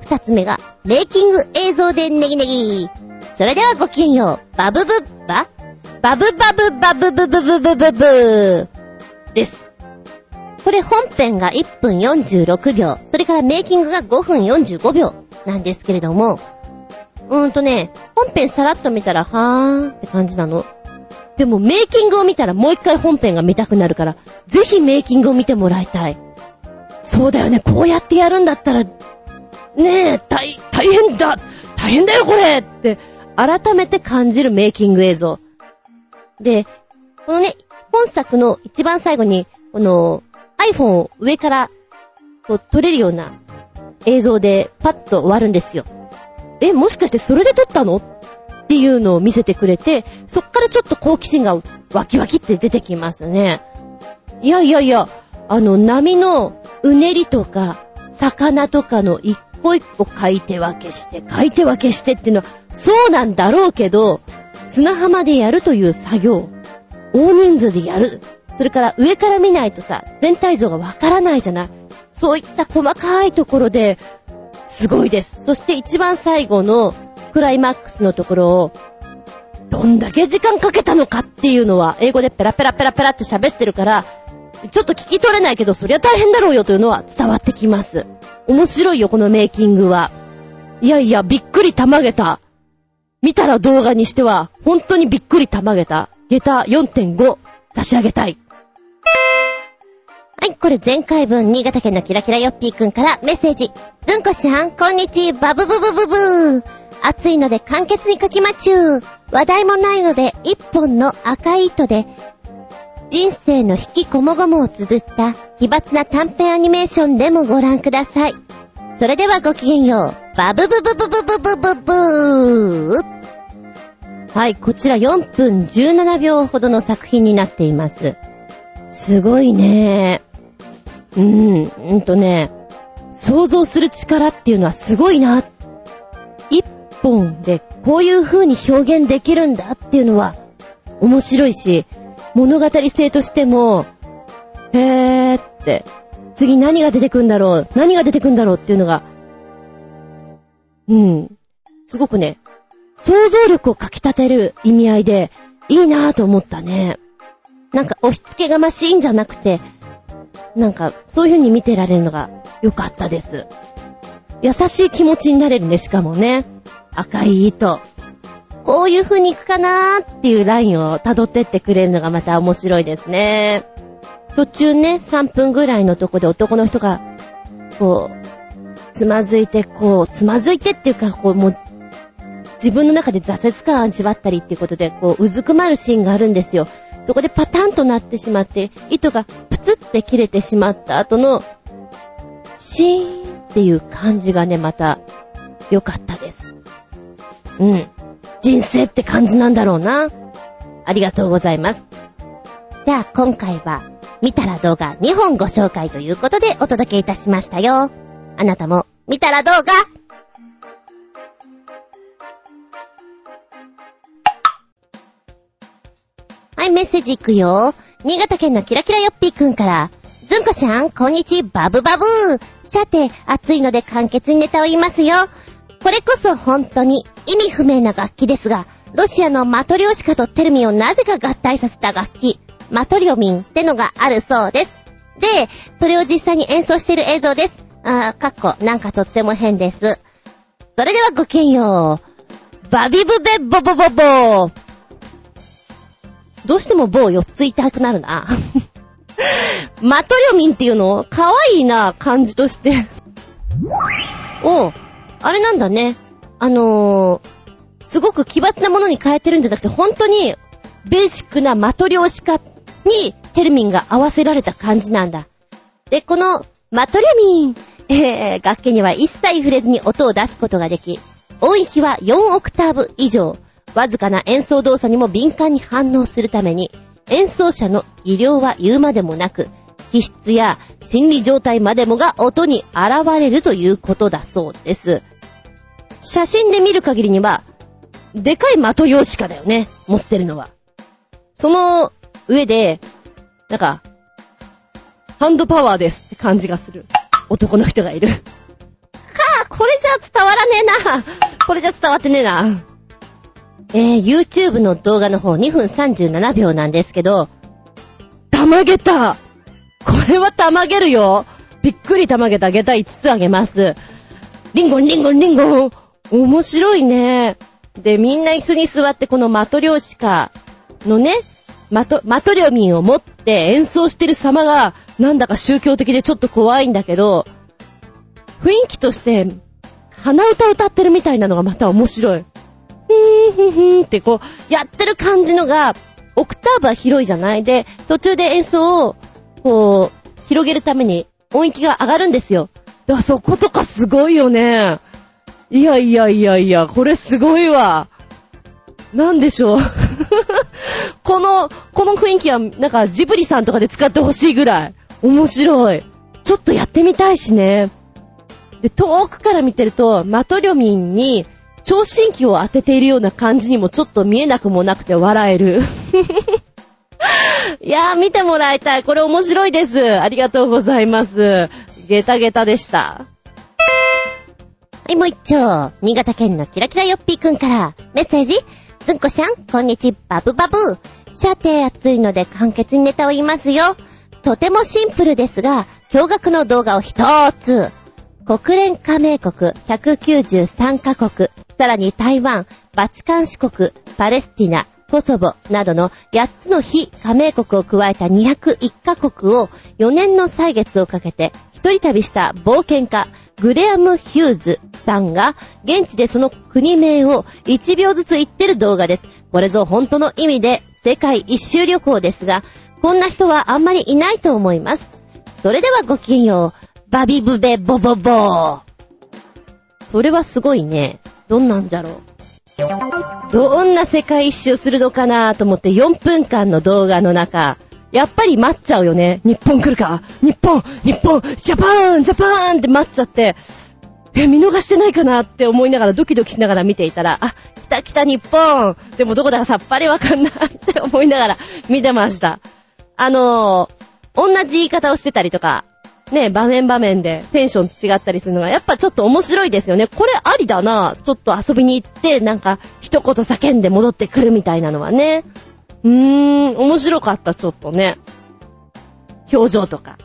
二つ目が、メイキング映像でネギネギ。それではごきげんよう。バブブッババブバブバブブブブブブブです。これ本編が1分46秒、それからメイキングが5分45秒なんですけれども、うーんとね、本編さらっと見たら、はーんって感じなの。でもメイキングを見たらもう一回本編が見たくなるから、ぜひメイキングを見てもらいたい。そうだよね、こうやってやるんだったら、ねえ、大、大変だ大変だよこれって、改めて感じるメイキング映像。で、このね、本作の一番最後に、この iPhone を上からこう撮れるような映像でパッと終わるんですよ。え、もしかしてそれで撮ったの？っていうのを見せてくれて、そっからちょっと好奇心がワキワキって出てきますね。いやいやいや、あの波のうねりとか、魚とかの一個一個書いて分けして、書いて分けしてっていうのは、そうなんだろうけど、砂浜でやるという作業、大人数でやる。それから上から見ないとさ、全体像がわからないじゃない。そういった細かいところで、すごいです。そして一番最後のクライマックスのところを、どんだけ時間かけたのかっていうのは、英語でペラペラペラペラって喋ってるから、ちょっと聞き取れないけど、そりゃ大変だろうよというのは伝わってきます。面白いよ、このメイキングは。いやいや、びっくりたまげた。見たら動画にしては、本当にびっくりたまげた。下駄4.5差し上げたい。はい、これ前回分、新潟県のキラキラヨッピーくんからメッセージ。ずんこしゃん、こんにち、バブブブブブー。暑いので簡潔に書きまちゅー。話題もないので、一本の赤い糸で、人生の引きこもごもを綴った奇抜な短編アニメーションでもご覧ください。それではごきげんよう。バブブブブブブブブブー。はい、こちら4分17秒ほどの作品になっています。すごいね。うん、うんとね、想像する力っていうのはすごいな。一本でこういう風に表現できるんだっていうのは面白いし、物語性としても、へーって、次何が出てくんだろう、何が出てくんだろうっていうのが、うん、すごくね、想像力をかき立てる意味合いで、いいなぁと思ったね。なんか押し付けがましいんじゃなくて、なんかそういう風に見てられるのが良かったです。優しい気持ちになれるね、しかもね。赤い糸。こういう風に行くかなーっていうラインを辿ってってくれるのがまた面白いですね。途中ね、3分ぐらいのとこで男の人が、こう、つまずいて、こう、つまずいてっていうか、こう、もう、自分の中で挫折感を味わったりっていうことで、こう、うずくまるシーンがあるんですよ。そこでパタンとなってしまって、糸がプツって切れてしまった後の、シーンっていう感じがね、また、良かったです。うん。人生って感じなんだろうな。ありがとうございます。じゃあ今回は、見たら動画2本ご紹介ということでお届けいたしましたよ。あなたも、見たら動画はい、メッセージいくよ。新潟県のキラキラヨッピーくんから、ずんこちゃん、こんにち、バブバブー。さて、暑いので簡潔にネタを言いますよ。これこそ本当に意味不明な楽器ですが、ロシアのマトリョーシカとテルミをなぜか合体させた楽器、マトリョミンってのがあるそうです。で、それを実際に演奏している映像です。あー、かっこ、なんかとっても変です。それではごきげんよう。バビブベボボボボどうしても棒4つ言いたくなるな。マトリョミンっていうの？可愛いな、感じとして。おう、あれなんだね。あのー、すごく奇抜なものに変えてるんじゃなくて、本当に、ベーシックなマトリョーシカにテルミンが合わせられた感じなんだ。で、この、マトリョミン、えー、楽器には一切触れずに音を出すことができ、音域は4オクターブ以上、わずかな演奏動作にも敏感に反応するために、演奏者の技量は言うまでもなく、気質や心理状態までもが音に現れるということだそうです。写真で見る限りには、でかい的用しかだよね、持ってるのは。その上で、なんか、ハンドパワーですって感じがする男の人がいる。か あ、これじゃ伝わらねえな。これじゃ伝わってねえな。えー、YouTube の動画の方2分37秒なんですけど、たまげたこれはたまげるよびっくりたまげた下駄5つあげます。リンゴンリンゴンリンゴン面白いね。で、みんな椅子に座ってこのマトリョーシカのね、マト、マトリョミンを持って演奏してる様が、なんだか宗教的でちょっと怖いんだけど、雰囲気として、鼻歌歌ってるみたいなのがまた面白い。ふーんふんふんってこう、やってる感じのが、オクターブは広いじゃない？で、途中で演奏を、こう、広げるために音域が上がるんですよ。だからそことかすごいよね。いやいやいやいや、これすごいわ。なんでしょう？この、この雰囲気は、なんかジブリさんとかで使ってほしいぐらい。面白い。ちょっとやってみたいしね。で、遠くから見てると、マトリョミンに、聴診器を当てているような感じにもちょっと見えなくもなくて笑える。いやー、見てもらいたい。これ面白いです。ありがとうございます。ゲタゲタでした。はい、もう一丁。新潟県のキラキラヨッピーくんから、メッセージ。ずんこしゃん、こんにちは、バブバブ。さて、暑いので簡潔にネタを言いますよ。とてもシンプルですが、驚愕の動画を一つ。国連加盟国193カ国、さらに台湾、バチカン四国、パレスティナ、コソボなどの8つの非加盟国を加えた201カ国を4年の歳月をかけて一人旅した冒険家グレアム・ヒューズさんが現地でその国名を1秒ずつ言ってる動画です。これぞ本当の意味で世界一周旅行ですが、こんな人はあんまりいないと思います。それではごきげんよう。バビブベボボボー。それはすごいね。どんなんじゃろう。どんな世界一周するのかなと思って4分間の動画の中、やっぱり待っちゃうよね。日本来るか？日本日本ジャパンジャパンって待っちゃって、え、見逃してないかなって思いながらドキドキしながら見ていたら、あ、来た来た日本でもどこだかさっぱりわかんないって思いながら見てました。あのー、同じ言い方をしてたりとか、ね、場面場面でテンション違ったりするのが、やっぱちょっと面白いですよね。これありだな。ちょっと遊びに行って、なんか、一言叫んで戻ってくるみたいなのはね。うーん、面白かった、ちょっとね。表情とか。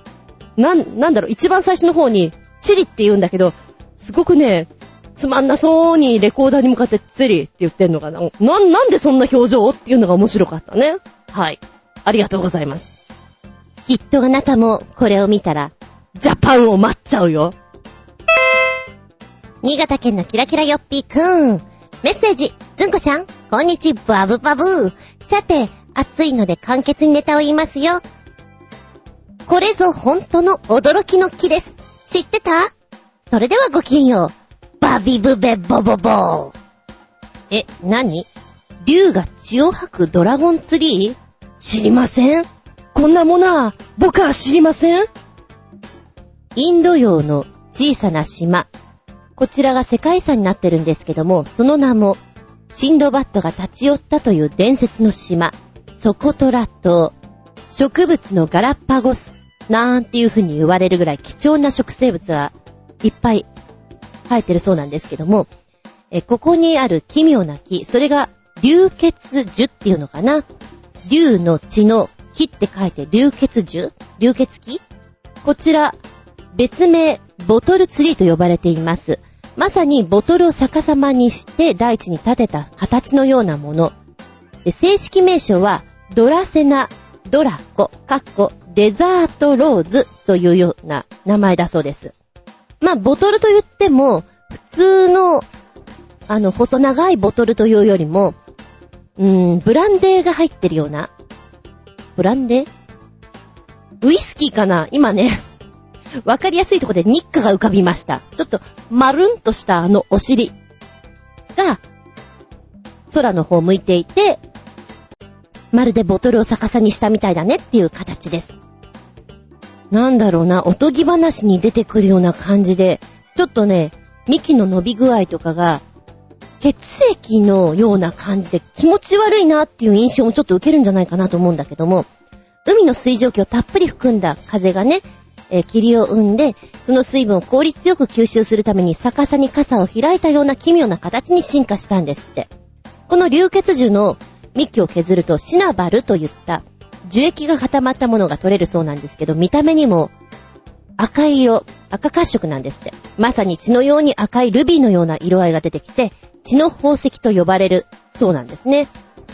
なん、なんだろう、一番最初の方に、チリって言うんだけど、すごくね、つまんなそうにレコーダーに向かってチリって言ってんのかな。な、なんでそんな表情っていうのが面白かったね。はい。ありがとうございます。きっとあなたもこれを見たら、ジャパンを待っちゃうよ。新潟県のキラキラヨッピーくん。メッセージ、ずんこしゃん、こんにち、バブバブ。さて、暑いので簡潔にネタを言いますよ。これぞ本当の驚きの木です。知ってた？それではごきげんよう。バビブベボボボー。え、何？竜が血を吐くドラゴンツリー？知りません？こんなものは、僕は知りません？インド洋の小さな島。こちらが世界遺産になってるんですけども、その名も、シンドバッドが立ち寄ったという伝説の島、ソコトラ島。植物のガラッパゴス、なんていう風に言われるぐらい貴重な植生物がいっぱい生えてるそうなんですけども、えここにある奇妙な木、それが流血樹っていうのかな。竜の血の木って書いて流血樹？流血木？こちら、別名、ボトルツリーと呼ばれています。まさにボトルを逆さまにして大地に立てた形のようなもの。正式名称は、ドラセナ、ドラコ、カッコ、デザートローズというような名前だそうです。まあ、ボトルと言っても、普通の、あの、細長いボトルというよりも、うーん、ブランデーが入ってるような。ブランデー？ウイスキーかな？今ね、わかりやすいところで日課が浮かびました。ちょっと、まるんとしたあのお尻が、空の方向いていて、まるでボトルを逆さにしたみたいだねっていう形です。なんだろうな、おとぎ話に出てくるような感じで、ちょっとね、幹の伸び具合とかが、血液のような感じで気持ち悪いなっていう印象もちょっと受けるんじゃないかなと思うんだけども、海の水蒸気をたっぷり含んだ風がね、えー、霧を生んで、その水分を効率よく吸収するために逆さに傘を開いたような奇妙な形に進化したんですって。この流血樹の幹を削るとシナバルといった樹液が固まったものが取れるそうなんですけど、見た目にも赤い色、赤褐色なんですって。まさに血のように赤いルビーのような色合いが出てきて、血の宝石と呼ばれるそうなんですね。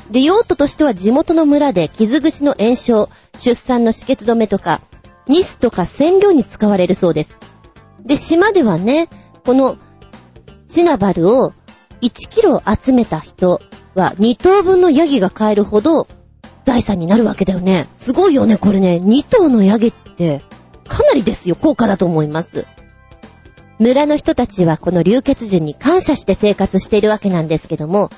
で、用途としては地元の村で傷口の炎症、出産の止血止めとか、ニスとか染料に使われるそうです。で、島ではね、このシナバルを1キロ集めた人は2頭分のヤギが買えるほど財産になるわけだよね。すごいよね、これね。2頭のヤギってかなりですよ、高価だと思います。村の人たちはこの流血樹に感謝して生活しているわけなんですけども、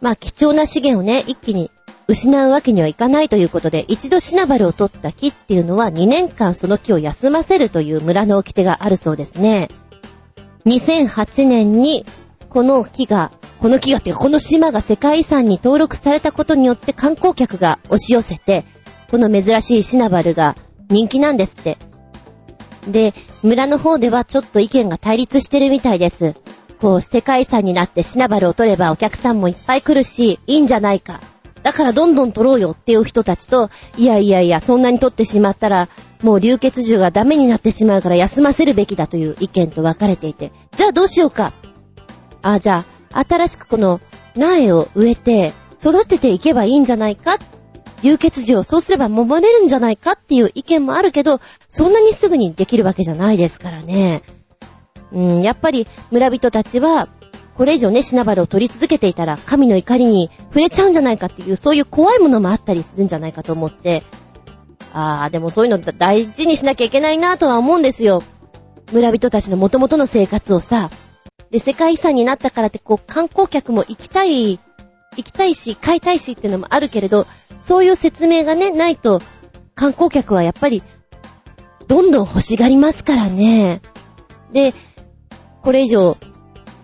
まあ貴重な資源をね、一気に失うわけにはいかないということで、一度シナバルを取った木っていうのは2年間その木を休ませるという村の掟があるそうですね。2008年にこの木が、この木がっていうかこの島が世界遺産に登録されたことによって観光客が押し寄せて、この珍しいシナバルが人気なんですって。で、村の方ではちょっと意見が対立してるみたいです。こう、世界遺産になってシナバルを取ればお客さんもいっぱい来るし、いいんじゃないか。だからどんどん取ろうよっていう人たちと、いやいやいや、そんなに取ってしまったら、もう流血樹がダメになってしまうから休ませるべきだという意見と分かれていて、じゃあどうしようか。あ、じゃあ、新しくこの苗を植えて、育てていけばいいんじゃないか？流血樹をそうすれば守れるんじゃないかっていう意見もあるけど、そんなにすぐにできるわけじゃないですからね。うん、やっぱり村人たちは、これ以上ね、シナバルを取り続けていたら、神の怒りに触れちゃうんじゃないかっていう、そういう怖いものもあったりするんじゃないかと思って、あー、でもそういうの大事にしなきゃいけないなとは思うんですよ。村人たちの元々の生活をさ。で、世界遺産になったからって、こう、観光客も行きたい、行きたいし、買いたいしっていうのもあるけれど、そういう説明がね、ないと、観光客はやっぱり、どんどん欲しがりますからね。で、これ以上、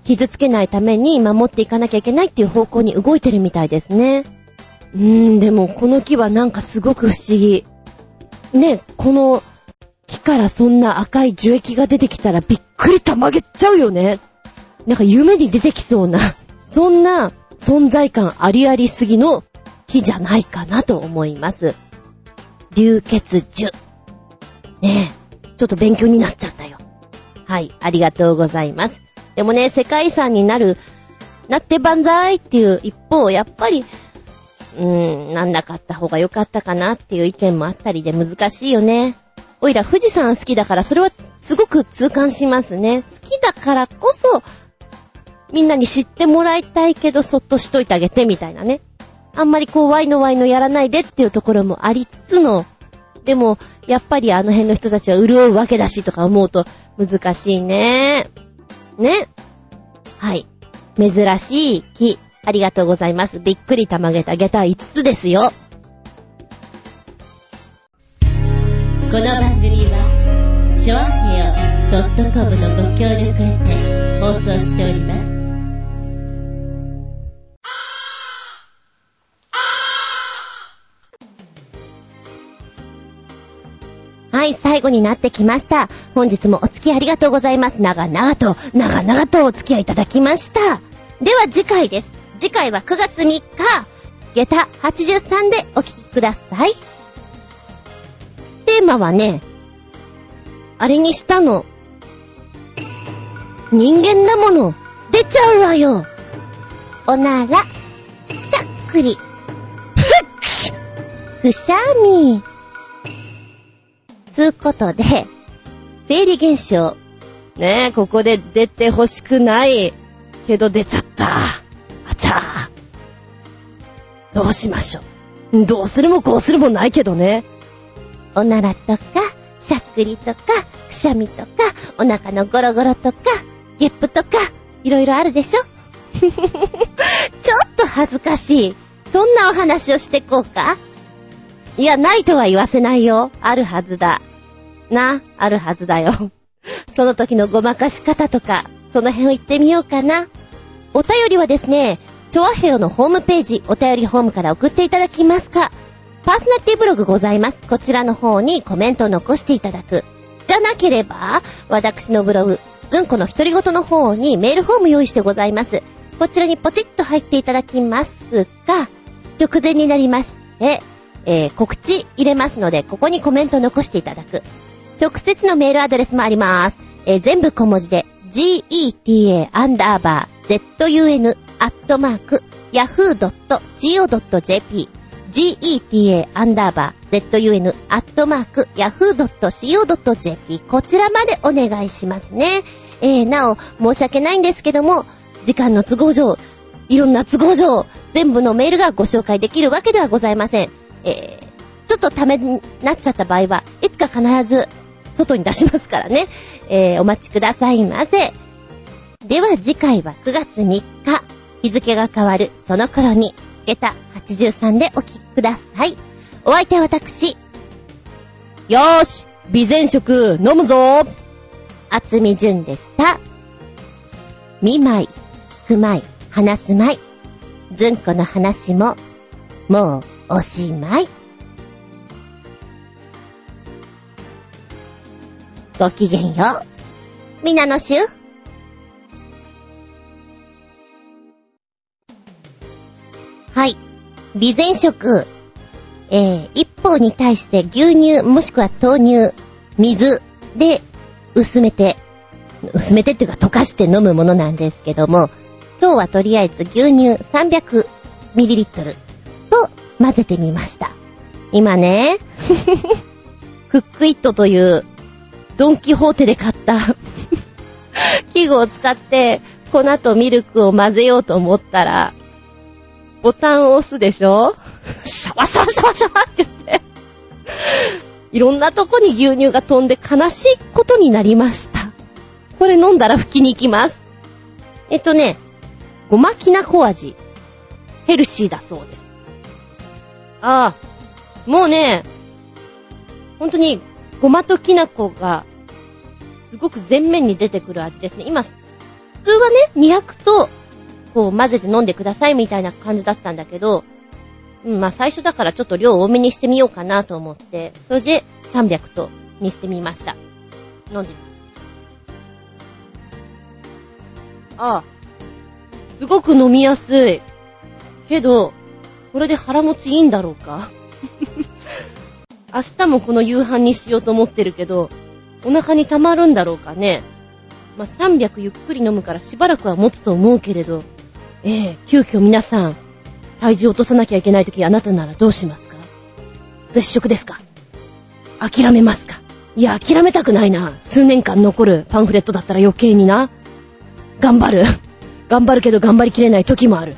傷つけないために守っていかなきゃいけないっていう方向に動いてるみたいですね。うーん、でもこの木はなんかすごく不思議。ね、この木からそんな赤い樹液が出てきたらびっくりたまげっちゃうよね。なんか夢に出てきそうな、そんな存在感ありありすぎの木じゃないかなと思います。流血樹。ねえ、ちょっと勉強になっちゃったよ。はい、ありがとうございます。でもね、世界遺産になる、なって万歳っていう一方、やっぱり、うーん、なんなかった方が良かったかなっていう意見もあったりで難しいよね。おいら富士山好きだからそれはすごく痛感しますね。好きだからこそ、みんなに知ってもらいたいけどそっとしといてあげてみたいなね。あんまりこうワイのワイのやらないでっていうところもありつつの、でも、やっぱりあの辺の人たちは潤うわけだしとか思うと難しいね。ね。はい。珍しい木、ありがとうございます。びっくりたまげた下駄5つですよ。この番組は、ちょあへよ .com のご協力へて放送しております。はい、最後になってきました。本日もお付き合いありがとうございます。長々と、長々とお付き合いいただきました。では次回です。次回は9月3日、下駄83でお聞きください。テーマはね、あれにしたの。人間だもの、出ちゃうわよ。おなら、しゃっくり、ふっくしゃみ。つうことで、生理現象。ねえ、ここで出て欲しくない。けど出ちゃった。あちゃー。どうしましょう。どうするもこうするもないけどね。おならとか、しゃっくりとか、くしゃみとか、お腹のゴロゴロとか、ゲップとか、いろいろあるでしょ ちょっと恥ずかしい。そんなお話をしてこうかいや、ないとは言わせないよ。あるはずだ。な、あるはずだよ。その時のごまかし方とか、その辺を言ってみようかな。お便りはですね、チョアヘヨのホームページ、お便りホームから送っていただきますか。パーソナリティブログございます。こちらの方にコメントを残していただく。じゃなければ、私のブログ、ずんこの独り言の方にメールフォーム用意してございます。こちらにポチッと入っていただきますが、直前になりまして、えー告知入れますので、ここにコメント残していただく。直接のメールアドレスもあります。えー全部小文字で、geta アンダーバー zun アットマーク yahoo.co.jp geta アンダーバー zun アットマーク yahoo.co.jp こちらまでお願いしますね。えー、なお、申し訳ないんですけども、時間の都合上、いろんな都合上、全部のメールがご紹介できるわけではございません。えー、ちょっとためになっちゃった場合は、いつか必ず外に出しますからね。えー、お待ちくださいませ。では次回は9月3日、日付が変わるその頃に、下駄83でお聞きください。お相手は私、よーし備前食飲むぞ厚み純でした。見舞い、聞く舞い、話す舞い。ずんこの話も、もうおしまい。ごきげんよう。みなのしゅう。はい。備前食。えー、一方に対して牛乳もしくは豆乳、水で薄めて、薄めてっていうか溶かして飲むものなんですけども、今日はとりあえず牛乳 300ml 混ぜてみました。今ね、クックイットという、ドンキホーテで買った、器具を使って、粉とミルクを混ぜようと思ったら、ボタンを押すでしょ？シャワシャワシャワシャワって言って、いろんなとこに牛乳が飛んで悲しいことになりました。これ飲んだら吹きに行きます。えっとね、ごまきなこ味。ヘルシーだそうです。ああ、もうね、本当に、ごまときなこが、すごく前面に出てくる味ですね。今、普通はね、200と、こう混ぜて飲んでくださいみたいな感じだったんだけど、うん、まあ最初だからちょっと量多めにしてみようかなと思って、それで300とにしてみました。飲んでみああ、すごく飲みやすい。けど、これで腹持ちいいんだろうか？明日もこの夕飯にしようと思ってるけど、お腹に溜まるんだろうかね？まあ、300ゆっくり飲むからしばらくは持つと思うけれど、ええ急遽皆さん、体重落とさなきゃいけないときあなたならどうしますか？絶食ですか？諦めますか？いや、諦めたくないな。数年間残るパンフレットだったら余計にな。頑張る。頑張るけど頑張りきれない時もある。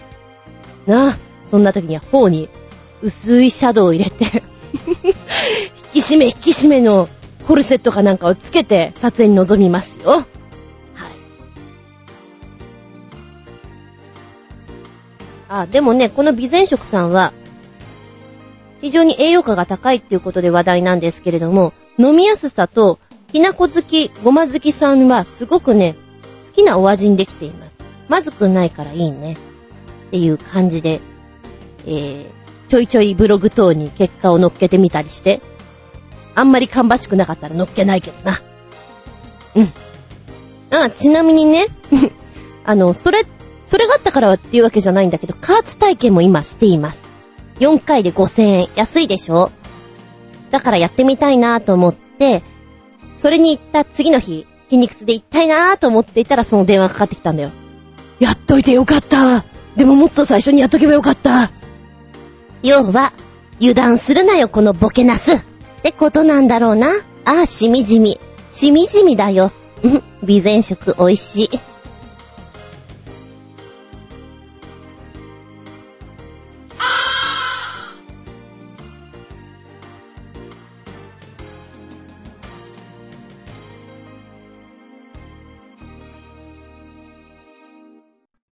なあ、そんな時には頬に薄いシャドウを入れて、引き締め引き締めのコルセットかなんかをつけて撮影に臨みますよ。はい。あ、でもね、この備前食さんは、非常に栄養価が高いっていうことで話題なんですけれども、飲みやすさと、きなこ好き、ごま好きさんはすごくね、好きなお味にできています。まずくないからいいね。っていう感じで、えー、ちょいちょいブログ等に結果を乗っけてみたりして、あんまり芳しくなかったら乗っけないけどな。うん。あ、ちなみにね、あの、それ、それがあったからっていうわけじゃないんだけど、加圧体験も今しています。4回で5000円。安いでしょ？だからやってみたいなと思って、それに行った次の日、筋肉痛で行きたいなと思っていたらその電話かかってきたんだよ。やっといてよかった。でももっと最初にやっとけばよかった。要は、油断するなよ、このボケナス。ってことなんだろうな。ああ、しみじみ。しみじみだよ。うん、備前食美味しい。